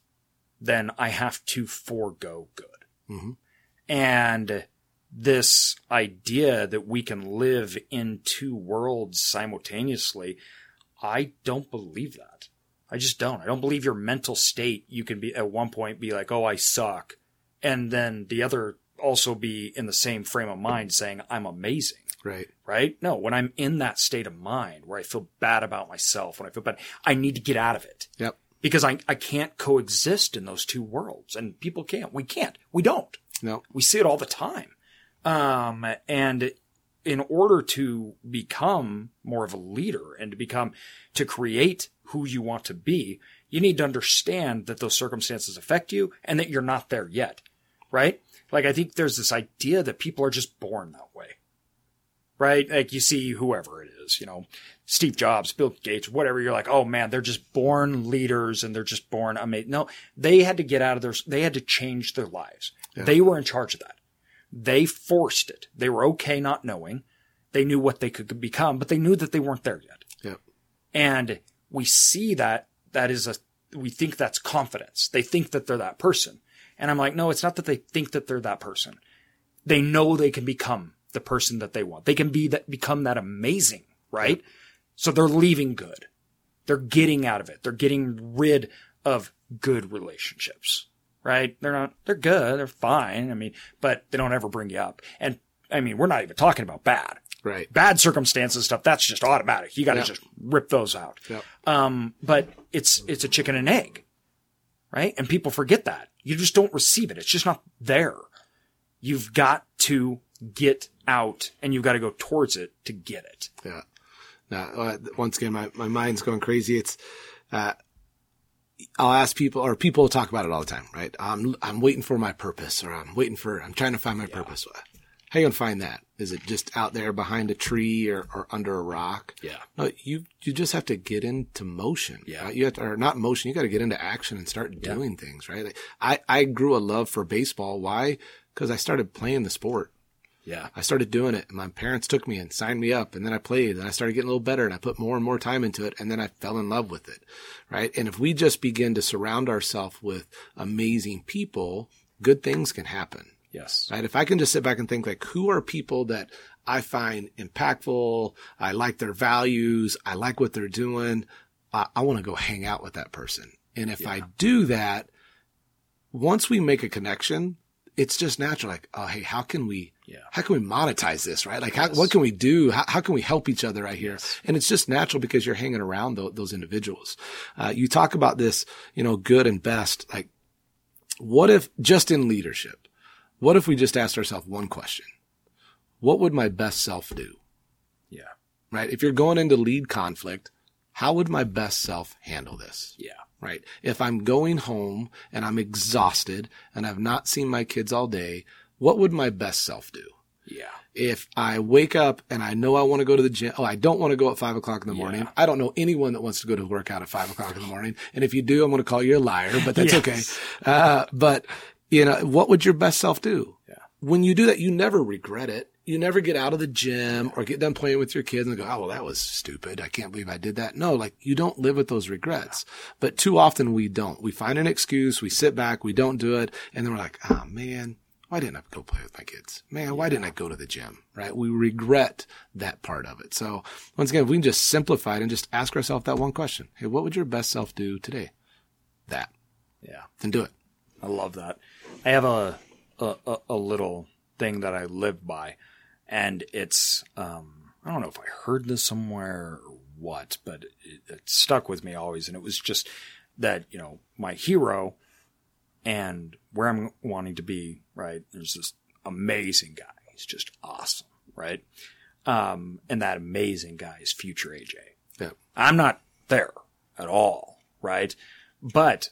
then I have to forego good. Mhm. And this idea that we can live in two worlds simultaneously, I don't believe that. I just don't. I don't believe your mental state, you can be at one point be like, oh, I suck. And then the other also be in the same frame of mind saying, I'm amazing Right. right? No, when I'm in that state of mind where I feel bad about myself, when I feel bad, I need to get out of it Yep. because I, I can't coexist in those two worlds and people can't. We can't. We don't. No. We see it all the time. Um, and in order to become more of a leader and to become, to create who you want to be, you need to understand that those circumstances affect you and that you're not there yet. Right? Like I think there's this idea that people are just born that way. Right? Like you see whoever it is, you know, Steve Jobs, Bill Gates, whatever. You're like, oh man, they're just born leaders and they're just born amazing. No, they had to get out of their, they had to change their lives. They were in charge of that. They forced it. They were okay not knowing. They knew what they could become, but they knew that they weren't there yet. Yep. And we see that that is a, we think that's confidence. They think that they're that person. And I'm like, no, it's not that they think that they're that person. They know they can become the person that they want. They can be that, become that amazing, right? So they're leaving good. They're getting out of it. They're getting rid of good relationships, right? They're not, they're good. They're fine. I mean, but they don't ever bring you up. And I mean, we're not even talking about bad Right. bad circumstances stuff that's just automatic you got to Yeah. just rip those out Yep. um but it's it's a chicken and egg right and people forget that you just don't receive it it's just not there you've got to get out and you've got to go towards it to get it Yeah. Now, uh, once again, my, my mind's going crazy. It's, uh, I'll ask people or people talk about it all the time, right? I'm, I'm waiting for my purpose or I'm waiting for, I'm trying to find my purpose. How you to find that? Is it just out there behind a tree or, or under a rock? Yeah. No, you, you just have to get into motion. Yeah. right? You have to, or not motion. You got to get into action and start doing things, right? Like, I, I grew a love for baseball. Why? Cause I started playing the sport. yeah I started doing it. and My parents took me and signed me up, and then I played, and I started getting a little better, and I put more and more time into it, and then I fell in love with it, right? And if we just begin to surround ourselves with amazing people, good things can happen, yes right? If I can just sit back and think, like, who are people that I find impactful? I like their values. I like what they're doing. I, I want to go hang out with that person. And if I do that, once we make a connection, it's just natural. Like, oh, hey, how can we Yeah. How can we monetize this, right? Like, how, what can we do? How, how, can we help each other right here? And it's just natural because you're hanging around th- those individuals. Uh, you talk about this, you know, good and best. Like, what if just in leadership, what if we just asked ourselves one question? What would my best self do? Yeah. Right? If you're going into lead conflict, how would my best self handle this? Yeah. Right? If I'm going home and I'm exhausted and I've not seen my kids all day, what would my best self do? Yeah. If I wake up and I know I want to go to the gym, oh, I don't want to go at five o'clock in the morning. Yeah. I don't know anyone that wants to go to work out at five o'clock in the morning. And if you do, I'm going to call you a liar, but that's Yes. okay. Uh, but you know, what would your best self do? Yeah. When you do that, you never regret it. You never get out of the gym or get done playing with your kids and go, Oh, well, that was stupid. I can't believe I did that. No, like you don't live with those regrets, but too often we don't. We find an excuse. We sit back. We don't do it. And then we're like, Oh man, why didn't I go play with my kids? Man, why didn't I go to the gym? Right? We regret that part of it. So once again, if we can just simplify it and just ask ourselves that one question. Hey, what would your best self do today? That. Yeah. Then do it. I love that. I have a, a, a- little thing that I live by and it's, um, I don't know if I heard this somewhere or what, but it, it stuck with me always. And it was just that, you know, my hero and where I'm wanting to be, right? There's this amazing guy. He's just awesome, right? Um, and that amazing guy is future AJ. Yeah. I'm not there at all, right? But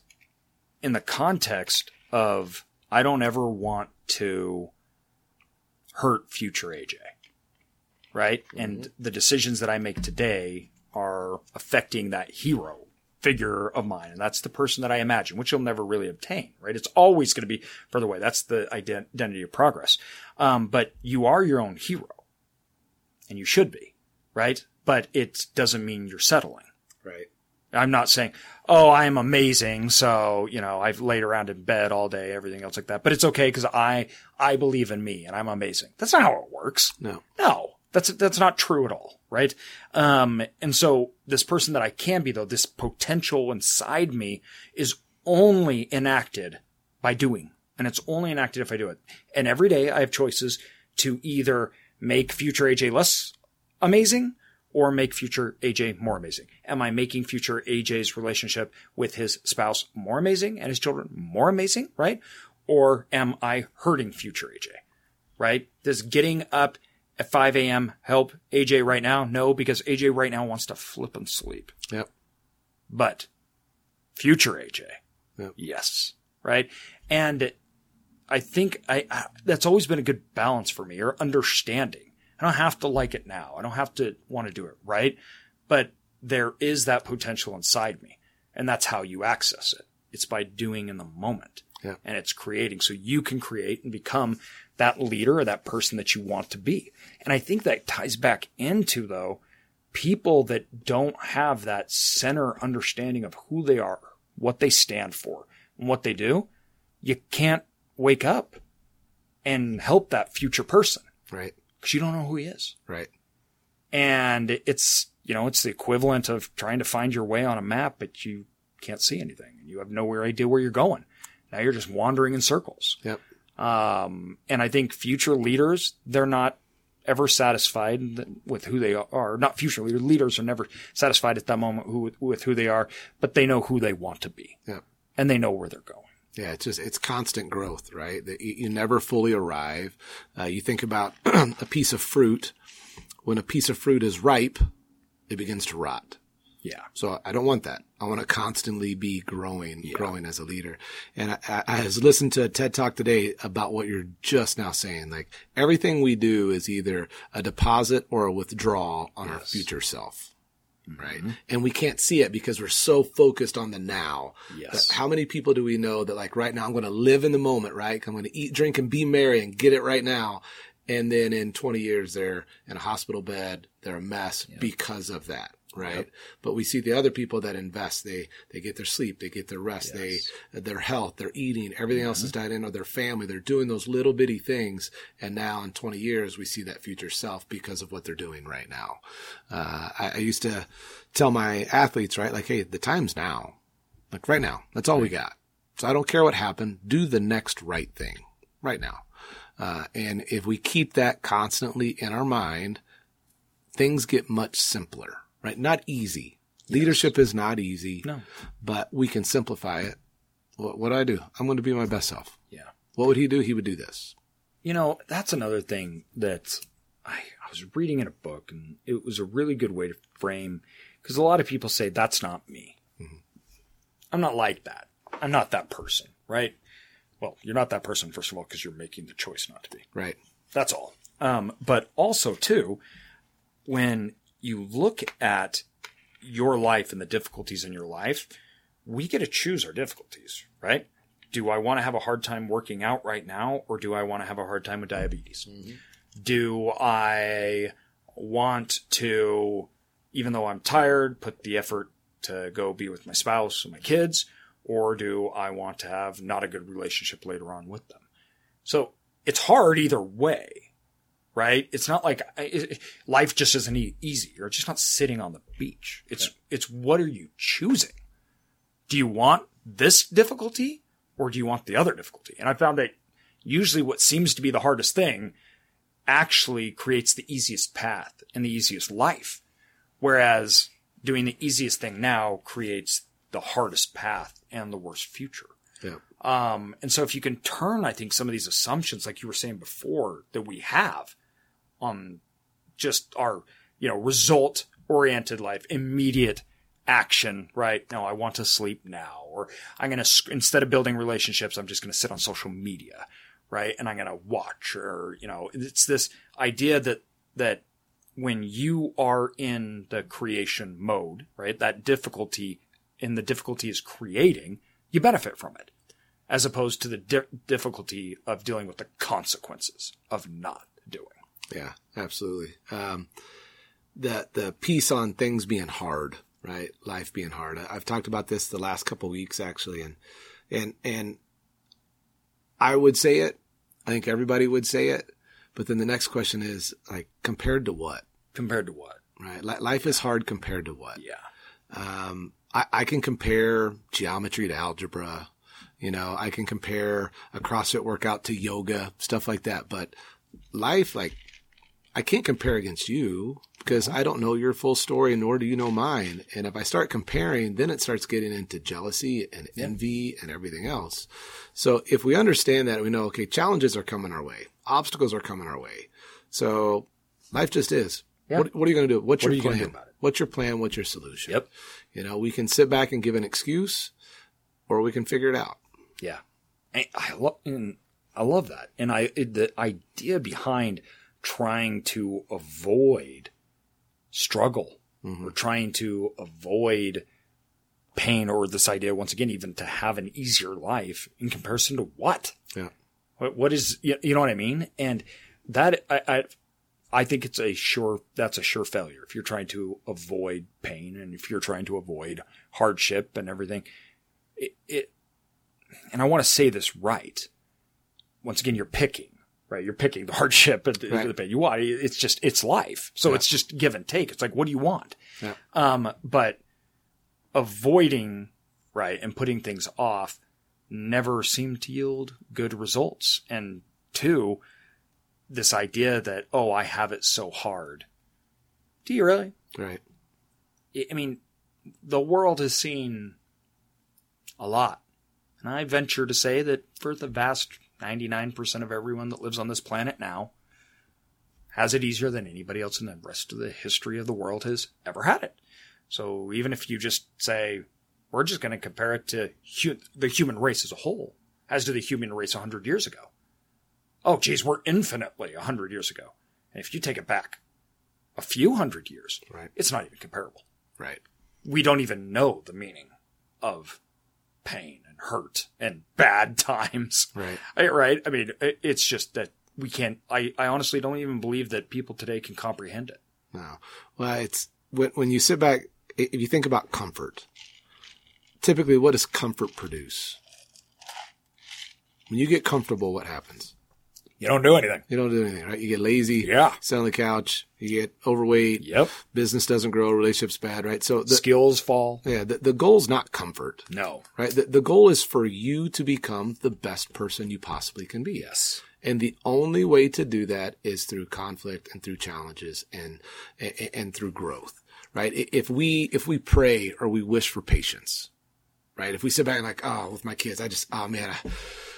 in the context of I don't ever want to hurt future AJ, right? And the decisions that I make today are affecting that hero figure of mine. And that's the person that I imagine, which you'll never really obtain, right? It's always going to be further away. That's the ident- identity of progress. Um, but you are your own hero and you should be, right? But it doesn't mean you're settling. Right. I'm not saying, oh, I'm amazing. So, you know, I've laid around in bed all day, everything else like that. But it's okay because I, I believe in me and I'm amazing. That's not how it works. No. No, that's, that's not true at all. Right. Um, and so this person that I can be though, this potential inside me is only enacted by doing. And it's only enacted if I do it. And every day I have choices to either make future AJ less amazing or make future AJ more amazing? Am I making future AJ's relationship with his spouse more amazing and his children more amazing, right? Or am I hurting future AJ, right? Does getting up at 5 a.m. help AJ right now? No, because AJ right now wants to flip and sleep. Yep. But future AJ, Yep. yes, right? And I think I, I that's always been a good balance for me or understanding. I don't have to like it now. I don't have to want to do it right, but there is that potential inside me, and that's how you access it. It's by doing in the moment, Yeah. and it's creating so you can create and become that leader or that person that you want to be. And I think that ties back into though people that don't have that center understanding of who they are, what they stand for, and what they do. You can't wake up and help that future person Right. Because you don't know who he is. Right. And it's, you know, it's the equivalent of trying to find your way on a map, but you can't see anything. And you have no idea where you're going. Now you're just wandering in circles. Yep. Um, and I think future leaders, they're not ever satisfied with who they are. Not future leaders. Leaders are never satisfied at that moment who, with who they are, but they know who they want to be Yep. and they know where they're going. Yeah, it's just it's constant growth, right? That you, you never fully arrive. Uh, you think about a piece of fruit. When a piece of fruit is ripe, it begins to rot. Yeah. So I don't want that. I want to constantly be growing, growing as a leader. And I, I, I was listening to a TED talk today about what you're just now saying. Like everything we do is either a deposit or a withdrawal on our future self. Right. Mm-hmm. And we can't see it because we're so focused on the now. Yes. But How many people do we know that like right now I'm going to live in the moment, right? I'm going to eat, drink and be merry and get it right now. And then in 20 years, they're in a hospital bed. They're a mess because of that. Right. But we see the other people that invest. They, they get their sleep. They get their rest. They, their health, their eating, everything else is died in or their family. They're doing those little bitty things. And now in 20 years, we see that future self because of what they're doing right now. Uh, I, I used to tell my athletes, right? Like, Hey, the time's now. Like right now. That's all we got. So I don't care what happened. Do the next right thing right now. Uh, and if we keep that constantly in our mind, things get much simpler, right? Not easy. Leadership is not easy, No. but we can simplify it. What, what do I do? I'm going to be my best self. Yeah. What would he do? He would do this. You know, that's another thing that I, I was reading in a book, and it was a really good way to frame because a lot of people say that's not me. I'm not like that. I'm not that person, right? Well, you're not that person, first of all, because you're making the choice not to be. Right. That's all. Um, but also, too, when you look at your life and the difficulties in your life, we get to choose our difficulties, right? Do I want to have a hard time working out right now, or do I want to have a hard time with diabetes? Mm-hmm. Do I want to, even though I'm tired, put the effort to go be with my spouse and my kids, or do I want to have not a good relationship later on with them? So it's hard either way, right? It's not like it, life just isn't easy. You're just not sitting on the beach. It's it's what are you choosing? Do you want this difficulty or do you want the other difficulty? And I found that usually what seems to be the hardest thing actually creates the easiest path and the easiest life, whereas doing the easiest thing now creates the hardest path and the worst future. Yeah. Um, and so if you can turn, I think, some of these assumptions, like you were saying before, that we have on just our, you know, result oriented life, immediate action, right? No, I want to sleep now, or I'm going to, instead of building relationships, I'm just going to sit on social media, right? And I'm going to watch, or, you know, it's this idea that, that when you are in the creation mode, right? That difficulty in the difficulty is creating, you benefit from it as opposed to the di- difficulty of dealing with the consequences of not doing. Yeah, absolutely. Um, the the piece on things being hard, right? Life being hard. I- I've talked about this the last couple weeks actually, and and and I would say it. I think everybody would say it. But then the next question is like compared to what, Compared to what? right? Li- Life is hard compared to what? Yeah. Um, I, I can compare geometry to algebra. You know, I can compare a CrossFit workout to yoga, stuff like that. But life, like, I can't compare against you because I don't know your full story, nor do you know mine. And if I start comparing, then it starts getting into jealousy and envy and everything else. So if we understand that, we know, okay, challenges are coming our way, obstacles are coming our way. So life just is. What, what are you going to do? What's What your you plan? do about it? What's your plan? What's your solution? Yep. You know, we can sit back and give an excuse or we can figure it out. Yeah. And I love, I love that. And I, the idea behind trying to avoid struggle mm-hmm. or trying to avoid pain or this idea, once again, even to have an easier life in comparison to what? Yeah. What, what is, you you know what I mean? And that, I, I, I think it's a sure, that's a sure failure. If you're trying to avoid pain and if you're trying to avoid hardship and everything, it, it and I want to say this right. Once again, you're picking, right? You're picking the hardship and the, Right. the pain you want. It's just, it's life. So it's just give and take. It's like, what do you want? Yeah. Um, but avoiding, right, and putting things off never seem to yield good results. And two, this idea that, oh, I have it so hard. Do you really? Right. I mean, the world has seen a lot. And I venture to say that for the vast 99% of everyone that lives on this planet now, has it easier than anybody else in the rest of the history of the world has ever had it. So even if you just say, we're just going to compare it to hu- the human race as a whole, as to the human race 100 years ago. Oh, geez, we're infinitely 100 years ago. And if you take it back a few hundred years, Right. it's not even comparable Right. we don't even know the meaning of pain hurt and bad times. Right. Right? I mean, it's just that we can't, I, I honestly don't even believe that people today can comprehend it. No. Well, it's when, when you sit back, if you think about comfort, typically what does comfort produce? When you get comfortable, what happens? You don't do anything. You don't do anything, right? You get lazy. Yeah. Sit on the couch. You get overweight. Yep. Business doesn't grow. Relationships bad, right? So the, Skills fall. yeah, the, the goal's not comfort, No. right? The, the goal is for you to become the best person you possibly can be. Yes. And the only way to do that is through conflict and through challenges and, and, and through growth, right? If we, if we pray or we wish for patience, right? If we sit back and like, oh, with my kids, I just, oh man, I,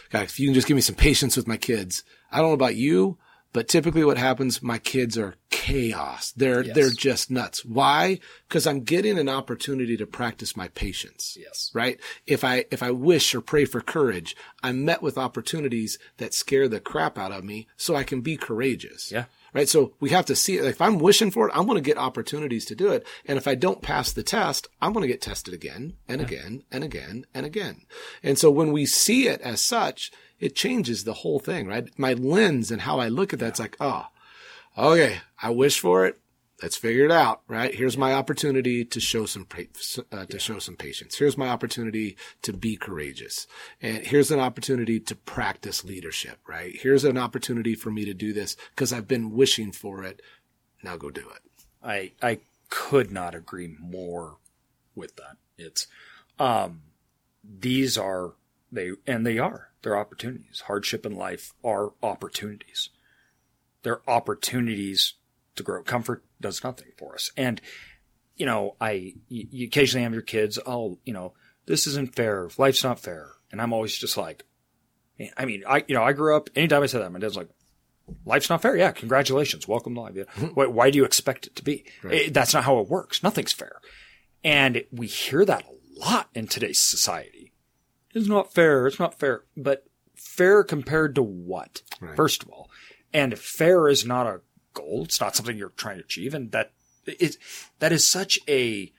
God, if you can just give me some patience with my kids. I don't know about you, but typically what happens, my kids are chaos. They're, Yes. they're just nuts. Why? Because I'm getting an opportunity to practice my patience. Yes. Right? If I, if I wish or pray for courage, I'm met with opportunities that scare the crap out of me so I can be courageous. Yeah. Right. So we have to see it. Like if I'm wishing for it, I'm going to get opportunities to do it. And if I don't pass the test, I'm going to get tested again and again and again and again. And so when we see it as such, it changes the whole thing, right? My lens and how I look at that's like, oh, okay, I wish for it. Let's figure it out, right? Here's my opportunity to show some uh, to show some patience. Here's my opportunity to be courageous, and here's an opportunity to practice leadership, right? Here's an opportunity for me to do this because I've been wishing for it. Now go do it. I I could not agree more with that. It's um these are they and they are they're opportunities. Hardship in life are opportunities. They're opportunities to grow. Comfort does nothing for us. And you know, I you, occasionally have your kids, oh, you know, this isn't fair. Life's not fair. And I'm always just like I mean, I you know, I grew up anytime I said that, my dad's like, life's not fair. Yeah, congratulations, welcome to life. Yeah. Why, why do you expect it to be? Eh, that's not how it works. Nothing's fair, and we hear that a lot in today's society. It's not fair. It's not fair. But fair compared to what? Right. First of all, and fair is not a goal. It's not something you're trying to achieve, and that is that is such a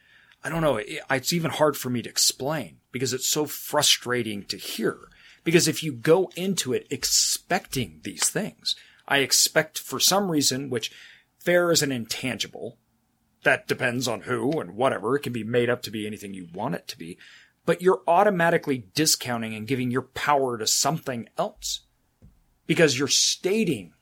I don't know. it- It's even hard for me to explain because it's so frustrating to hear. Because if you go into it expecting these things, I expect for some reason, which fair is an intangible, that depends on who and whatever. It can be made up to be anything you want it to be, but you're automatically discounting and giving your power to something else because you're stating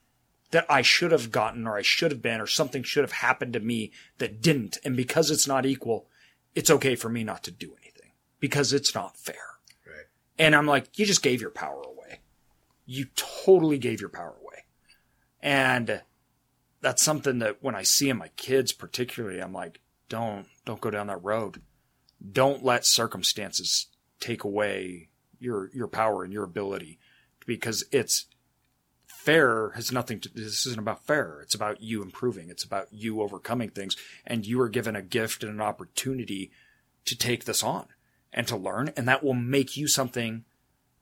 that I should have gotten or I should have been or something should have happened to me that didn't. And because it's not equal, it's okay for me not to do anything because it's not fair. Right. And I'm like, you just gave your power away. You totally gave your power away. And that's something that when I see in my kids particularly, I'm like, don't, don't go down that road. Don't let circumstances take away your, your power and your ability because it's fair has nothing to, this isn't about fair. It's about you improving. It's about you overcoming things and you are given a gift and an opportunity to take this on and to learn. And that will make you something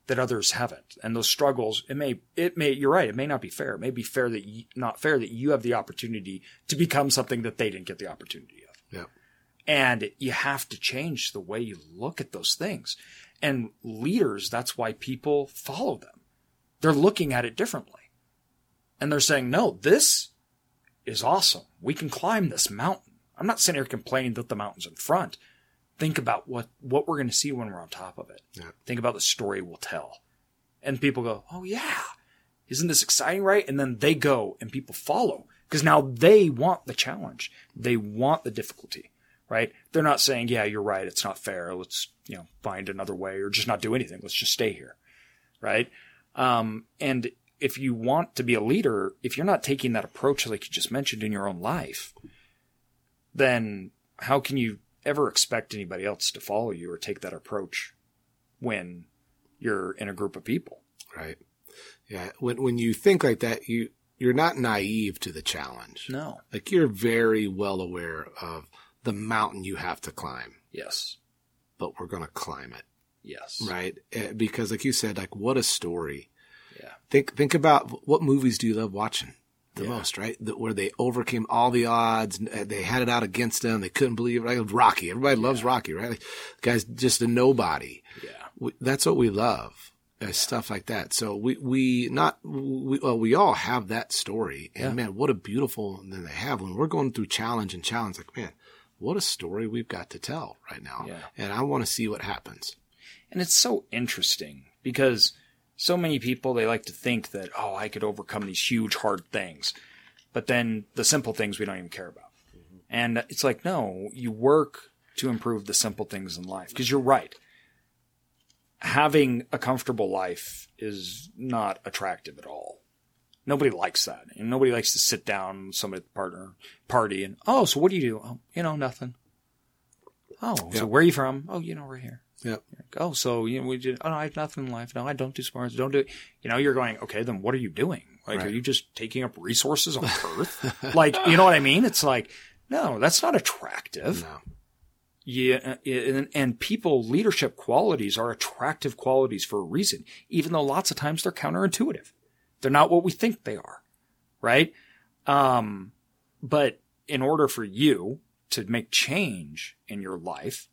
that others haven't. And those struggles, it may, it may, you're right. It may not be fair. It may be fair that you, not fair that you have the opportunity to become something that they didn't get the opportunity of. Yeah. And you have to change the way you look at those things. And leaders, that's why people follow them. They're looking at it differently. And they're saying, no, this is awesome. We can climb this mountain. I'm not sitting here complaining that the mountain's in front. Think about what, what we're going to see when we're on top of it. Yeah. Think about the story we'll tell. And people go, oh yeah, isn't this exciting, right? And then they go and people follow because now they want the challenge. They want the difficulty, right? They're not saying, yeah, you're right. It's not fair. Let's, you know, find another way or just not do anything. Let's just stay here. Right. Um, and if you want to be a leader, if you're not taking that approach, like you just mentioned in your own life, then how can you ever expect anybody else to follow you or take that approach when you're in a group of people? Right. Yeah. When, when you think like that, you, you're not naive to the challenge. No. Like you're very well aware of the mountain you have to climb, Yes. but we're going to climb it. Yes. Right. Eh, Because like you said, like what a story. Think, think about what movies do you love watching the Yeah. most, right? That where they overcame all the odds. uh, They had it out against them. They couldn't believe it. Like Rocky. Everybody loves Rocky, right? Like, the guy's just a nobody. Yeah. we, that's what we love uh, stuff like that so we we not we well we all have that story and Yeah. man what a beautiful thing they have when we're going through challenge and challenge like man what a story we've got to tell right now Yeah. and i want to see what happens And it's so interesting because so many people, they like to think that, oh, I could overcome these huge, hard things. But then the simple things we don't even care about. And it's like, no, you work to improve the simple things in life. Because you're right. Having a comfortable life is not attractive at all. Nobody likes that. And nobody likes to sit down with somebody partner party and, oh, so what do you do? Oh, you know, nothing. Oh, Yep. so where are you from? Oh, you know, we're here. Yep. Oh, so you know, we did. Oh, no, I have nothing in life. No, I don't do sports. Don't do. It. You know, you're going. Okay, then what are you doing? Like, are you just taking up resources on Earth? like, you know what I mean? It's like, no, that's not attractive. No. Yeah, and, and people leadership qualities are attractive qualities for a reason, even though lots of times they're counterintuitive. They're not what we think they are, right? Um, but in order for you to make change in your life,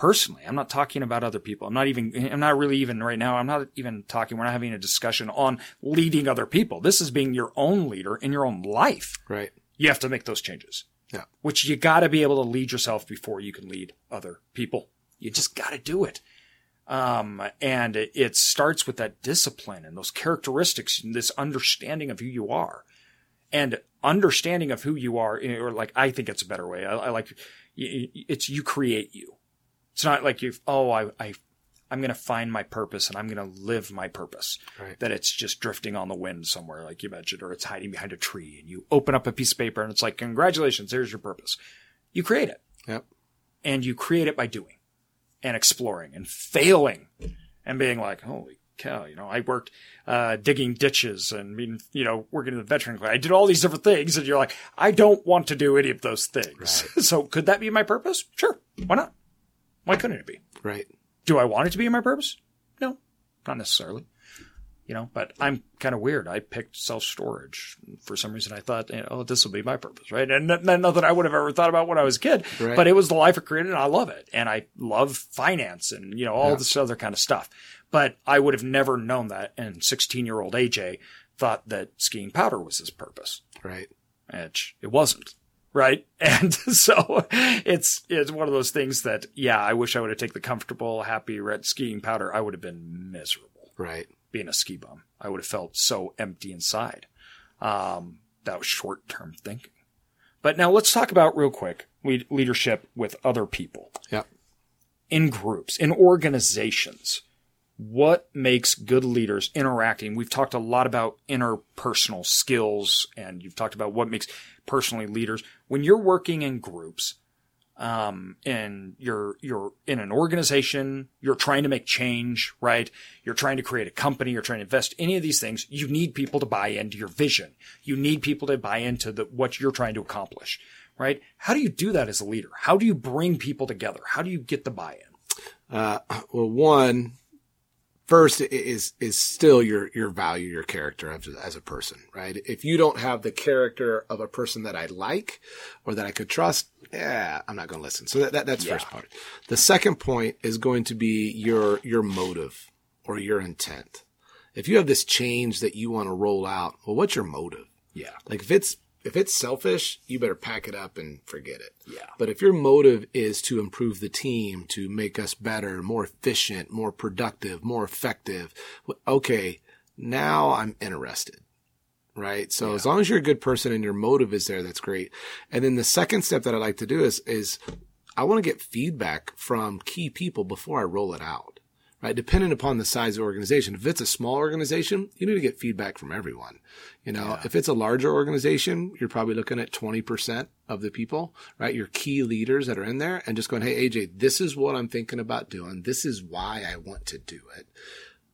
personally, I'm not talking about other people. I'm not even, I'm not really even right now. I'm not even talking, we're not having a discussion on leading other people. This is being your own leader in your own life. Right. You have to make those changes Yeah. which you got to be able to lead yourself before you can lead other people. You just got to do it. Um, and it, it starts with that discipline and those characteristics and this understanding of who you are and understanding of who you are, or like, I think it's a better way. I, I like, it's you create you. It's not like you've, oh, I, I, I'm going to find my purpose and I'm going to live my purpose Right. that it's just drifting on the wind somewhere, like you mentioned, or it's hiding behind a tree and you open up a piece of paper and it's like, congratulations, here's your purpose. You create it Yep. and you create it by doing and exploring and failing and being like, holy cow, you know, I worked, uh, digging ditches and being, you know, working in the veteran class. I did all these different things and you're like, I don't want to do any of those things. so could that be my purpose? Sure. Why not? Why couldn't it be? Right. Do I want it to be my purpose? No, not necessarily. You know, but I'm kind of weird. I picked self storage for some reason. I thought, you know, oh, this will be my purpose, right? And n- n- nothing I would have ever thought about when I was a kid, Right. but it was the life it created, and I love it. And I love finance and you know all Yeah. this other kind of stuff. But I would have never known that. And 16 year old AJ thought that skiing powder was his purpose Right. which it wasn't. Right. And so it's, it's one of those things that, yeah, I wish I would have taken the comfortable, happy red skiing powder. I would have been miserable Right. being a ski bum. I would have felt so empty inside. Um, that was short term thinking. But now let's talk about real quick lead- leadership with other people Yeah. in groups, in organizations. What makes good leaders interacting? We've talked a lot about interpersonal skills and you've talked about what makes personally leaders. When you're working in groups, um, and you're, you're in an organization, you're trying to make change, right? You're trying to create a company, you're trying to invest any of these things. You need people to buy into your vision. You need people to buy into the, what you're trying to accomplish, right? How do you do that as a leader? How do you bring people together? How do you get the buy-in? Uh, well, one, first is, is still your, your value, your character as, as a person, right? If you don't have the character of a person that I like or that I could trust, yeah, I'm not going to listen. So that, that that's Yeah. first part. The second point is going to be your, your motive or your intent. If you have this change that you want to roll out, well, what's your motive? Yeah. Like if it's, if it's selfish, you better pack it up and forget it. Yeah. But if your motive is to improve the team, to make us better, more efficient, more productive, more effective, okay, now I'm interested. Right. So as long as you're a good person and your motive is there, that's great. And then the second step that I like to do is, is I want to get feedback from key people before I roll it out. Right. Depending upon the size of the organization. If it's a small organization, you need to get feedback from everyone. You know, if it's a larger organization, you're probably looking at 20% of the people, right? Your key leaders that are in there and just going, Hey, AJ, this is what I'm thinking about doing. This is why I want to do it.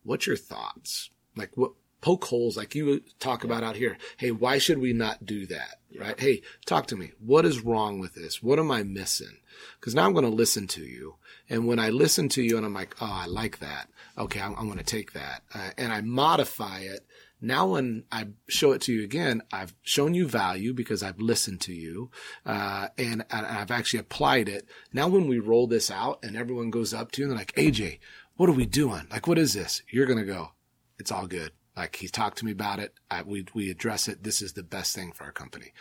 What's your thoughts? Like what poke holes like you talk about out here. Hey, why should we not do that? Right? Hey, talk to me. What is wrong with this? What am I missing? Cause now I'm going to listen to you. And when I listen to you and I'm like, oh, I like that. Okay. I'm, I'm going to take that. Uh, and I modify it. Now, when I show it to you again, I've shown you value because I've listened to you, uh, and, and I've actually applied it. Now, when we roll this out and everyone goes up to you and they're like, AJ, what are we doing? Like, what is this? You're going to go, it's all good. Like he talked to me about it. I, we, we address it. This is the best thing for our company.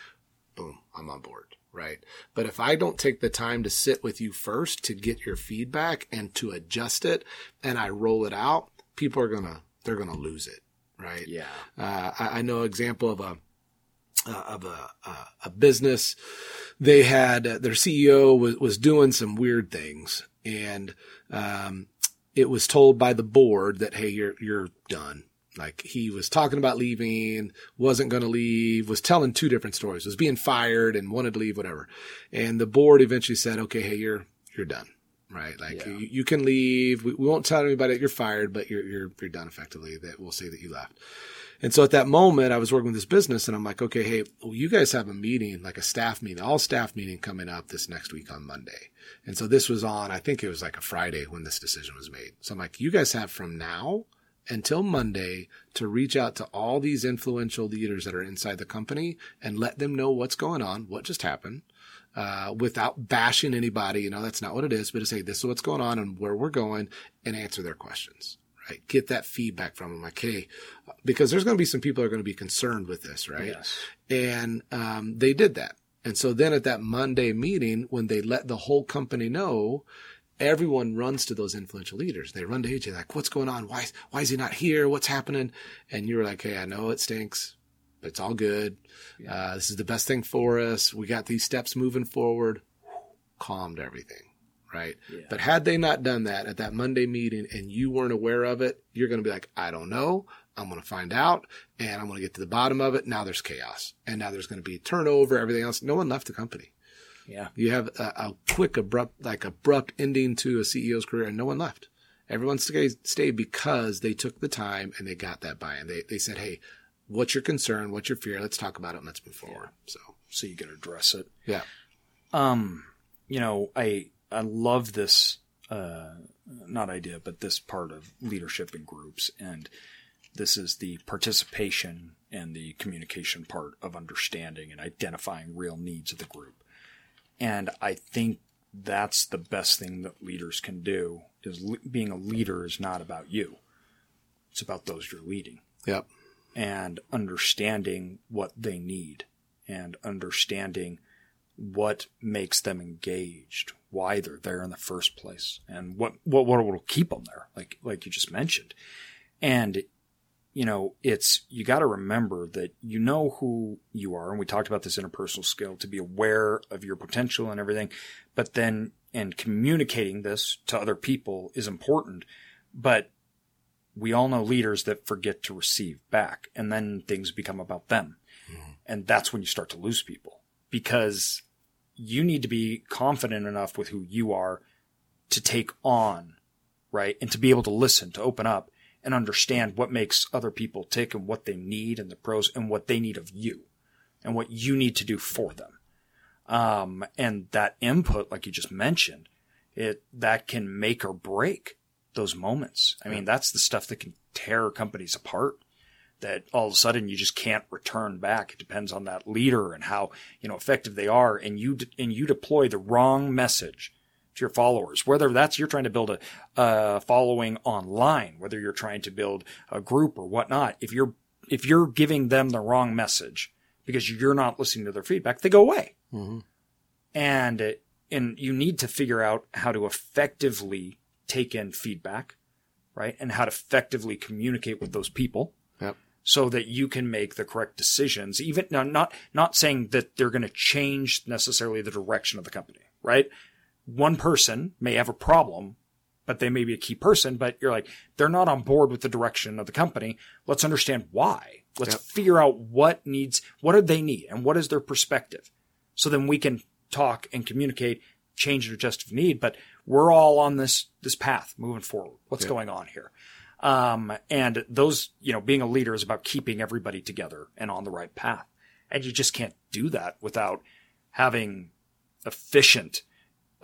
Boom. I'm on board. Right. But if I don't take the time to sit with you first to get your feedback and to adjust it and I roll it out, people are going to, they're going to lose it. Right. Yeah. Uh, I, I know example of a, uh, of a, uh, a business. They had uh, their CEO was, was doing some weird things and, um, it was told by the board that, Hey, you're, you're done. Like he was talking about leaving, wasn't going to leave, was telling two different stories, was being fired and wanted to leave, whatever. And the board eventually said, okay, hey, you're, you're done. Right. Like Yeah. you, you can leave. We, we won't tell anybody that you're fired, but you're, you're, you're done effectively that we'll say that you left. And so at that moment, I was working with this business and I'm like, okay, hey, well, you guys have a meeting, like a staff meeting, all staff meeting coming up this next week on Monday. And so this was on, I think it was like a Friday when this decision was made. So I'm like, you guys have from now until Monday to reach out to all these influential leaders that are inside the company and let them know what's going on, what just happened, uh, without bashing anybody. You know, that's not what it is, but to say this is what's going on and where we're going and answer their questions. Right. Get that feedback from them. Like, hey, because there's going to be some people that are going to be concerned with this, right? Yes. And um, they did that. And so then at that Monday meeting, when they let the whole company know, everyone runs to those influential leaders. They run to AJ like, "What's going on? Why? Why is he not here? What's happening?" And you're like, "Hey, I know it stinks, but it's all good. Uh, this is the best thing for us. We got these steps moving forward." Calmed everything, right? Yeah. But had they not done that at that Monday meeting and you weren't aware of it, you're going to be like, "I don't know." I'm going to find out and I'm going to get to the bottom of it. Now there's chaos and now there's going to be turnover, everything else. No one left the company. Yeah. You have a, a quick, abrupt, like abrupt ending to a CEO's career and no one left. Everyone stayed, stayed because they took the time and they got that buy-in. They, they said, Hey, what's your concern? What's your fear? Let's talk about it and let's move forward. So So you can address it. yeah. Um, you know, I I love this uh not idea, but this part of leadership in groups and this is the participation and the communication part of understanding and identifying real needs of the group. And I think that's the best thing that leaders can do is le- being a leader is not about you. It's about those you're leading Yep. and understanding what they need and understanding what makes them engaged, why they're there in the first place, and what what what will keep them there, like like you just mentioned. And you know, it's you got to remember that you know who you are, and we talked about this interpersonal skill to be aware of your potential and everything, but then and communicating this to other people is important, but we all know leaders that forget to receive back and then things become about them. Mm-hmm. And that's when you start to lose people because you need to be confident enough with who you are to take on, right? And to be able to listen, to open up and understand what makes other people tick and what they need and the pros and what they need of you and what you need to do for them. Um, and that input, like you just mentioned, it, that can make or break those moments. I mean, that's the stuff that can tear companies apart. That all of a sudden you just can't return back. It depends on that leader and how you know effective they are, and you de- and you deploy the wrong message to your followers. Whether that's you're trying to build a, a following online, whether you're trying to build a group or whatnot. If you're if you're giving them the wrong message because you're not listening to their feedback, they go away Mm-hmm. and and you need to figure out how to effectively take in feedback, right? And how to effectively communicate with those people Yep. so that you can make the correct decisions. Even now, not not saying that they're going to change necessarily the direction of the company, right? One person may have a problem, but they may be a key person, but you're like, they're not on board with the direction of the company. Let's understand why. Let's Yep. figure out what needs, what do they need and what is their perspective? So then we can talk and communicate, change and adjust if need, but we're all on this, this path moving forward. What's Yeah. going on here? Um, and those, you know, being a leader is about keeping everybody together and on the right path. And you just can't do that without having efficient,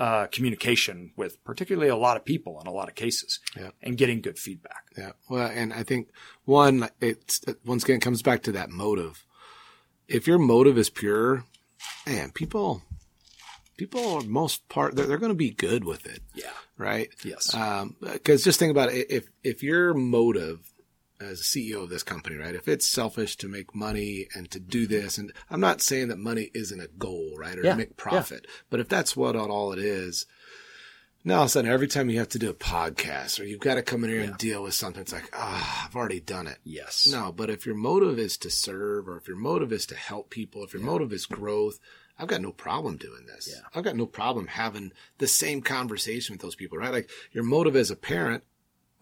uh, communication with particularly a lot of people in a lot of cases Yeah. and getting good feedback. Yeah. Well, and I think one, it's once again it comes back to that motive. If your motive is pure, man, people, people are most part they're, they're going to be good with it, Yeah. right? Yes. Um, because just think about it. If if your motive as a CEO of this company, right? If it's selfish to make money and to do this, and I'm not saying that money isn't a goal, right? Or Yeah, to make profit, but if that's what all it is, now all of a sudden every time you have to do a podcast or you've got to come in here and deal with something, it's like, ah, I've already done it. yes. No, but if your motive is to serve or if your motive is to help people, if your motive is growth, I've got no problem doing this. Yeah. I've got no problem having the same conversation with those people, right? Like your motive as a parent,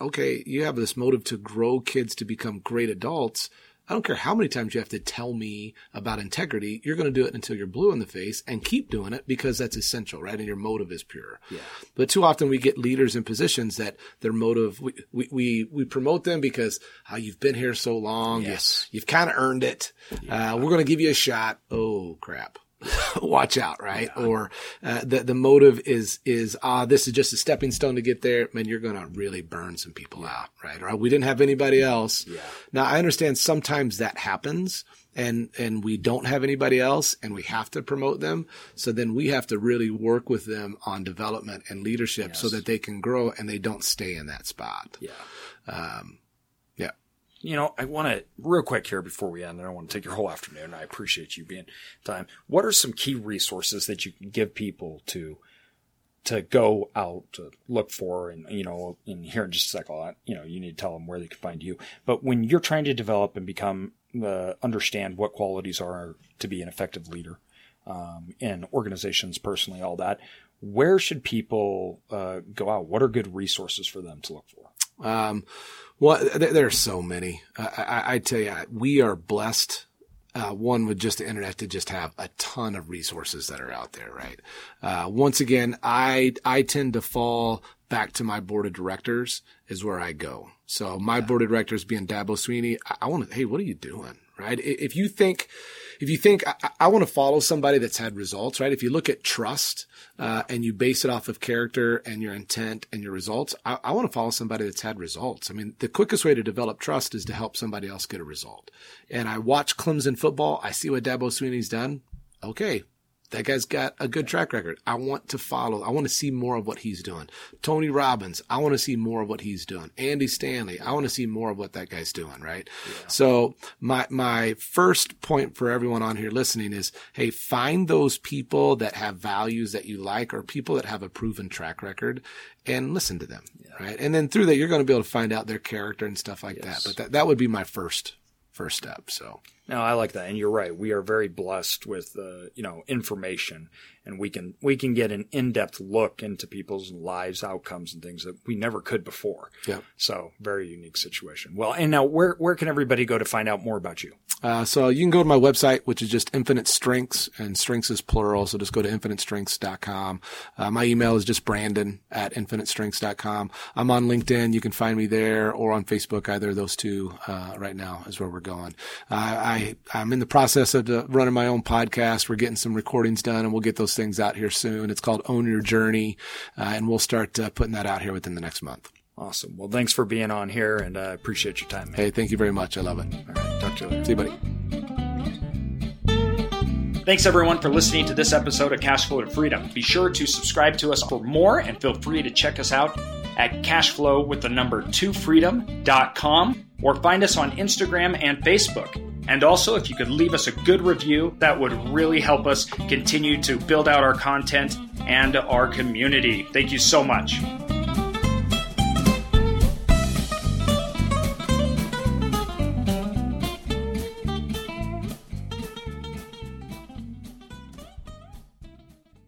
okay, you have this motive to grow kids to become great adults. I don't care how many times you have to tell me about integrity. You're going to do it until you're blue in the face and keep doing it because that's essential, right? And your motive is pure. Yeah. But too often we get leaders in positions that their motive, we, we, we, promote them because oh, you've been here so long. Yes. You, have kind of earned it. Yeah. Uh, we're going to give you a shot. Oh crap. watch out, right? Yeah. Or uh, the the motive is is ah, this is just a stepping stone to get there. Man, you're gonna really burn some people yeah. out, right? Or we didn't have anybody else. Yeah. Now I understand sometimes that happens, and and we don't have anybody else, and we have to promote them. So then we have to really work with them on development and leadership yes. so that they can grow and they don't stay in that spot. Yeah. Um, you know, I want to real quick here before we end. I don't want to take your whole afternoon. I appreciate you being time. What are some key resources that you can give people to to go out to look for? And you know, in here in just a second, you know, you need to tell them where they can find you. But when you're trying to develop and become uh, understand what qualities are to be an effective leader um, in organizations, personally, all that. Where should people uh, go out? What are good resources for them to look for? Um, well, there, are so many. I, I, I, tell you, we are blessed. Uh, one with just the internet to just have a ton of resources that are out there, right? Uh, once again, I I tend to fall back to my board of directors is where I go. So my yeah. board of directors being Dabo Swinney, I, I want to, hey, what are you doing? Right? If you think, if you think I, I want to follow somebody that's had results, right? If you look at trust uh, and you base it off of character and your intent and your results, I, I want to follow somebody that's had results. I mean, the quickest way to develop trust is to help somebody else get a result. And I watch Clemson football. I see what Dabo Swinney's done. Okay, that guy's got a good track record. I want to follow. I want to see more of what he's doing. Tony Robbins, I want to see more of what he's doing. Andy Stanley, I want to see more of what that guy's doing, right? Yeah. So my, my first point for everyone on here listening is, hey, find those people that have values that you like or people that have a proven track record and listen to them, yeah. right? And then through that, you're going to be able to find out their character and stuff like yes. that. But that, that would be my first, first step. So. No, I like that, and you're right. We are very blessed with uh, you know information, and we can we can get an in depth look into people's lives, outcomes, and things that we never could before. Yeah. So very unique situation. Well, and now where where can everybody go to find out more about you? Uh, so you can go to my website, which is just Infinite Strengths, and strengths is plural. So just go to infinitestrengths.com. Uh, my email is just Brandon at infinitestrengths.com. I'm on LinkedIn. You can find me there or on Facebook. Either of those two, uh, right now is where we're going. Uh, I, I'm in the process of uh, running my own podcast. We're getting some recordings done and we'll get those things out here soon. It's called Own Your Journey. Uh, and we'll start putting that out here within the next month. Awesome. Well, thanks for being on here, and I uh, appreciate your time. Man. Hey, thank you very much. I love it. All right, talk to you later. See you, buddy. Thanks everyone for listening to this episode of Cashflow to Freedom. Be sure to subscribe to us for more, and feel free to check us out at cashflow with the number two freedom.com or find us on Instagram and Facebook. And also, if you could leave us a good review, that would really help us continue to build out our content and our community. Thank you so much.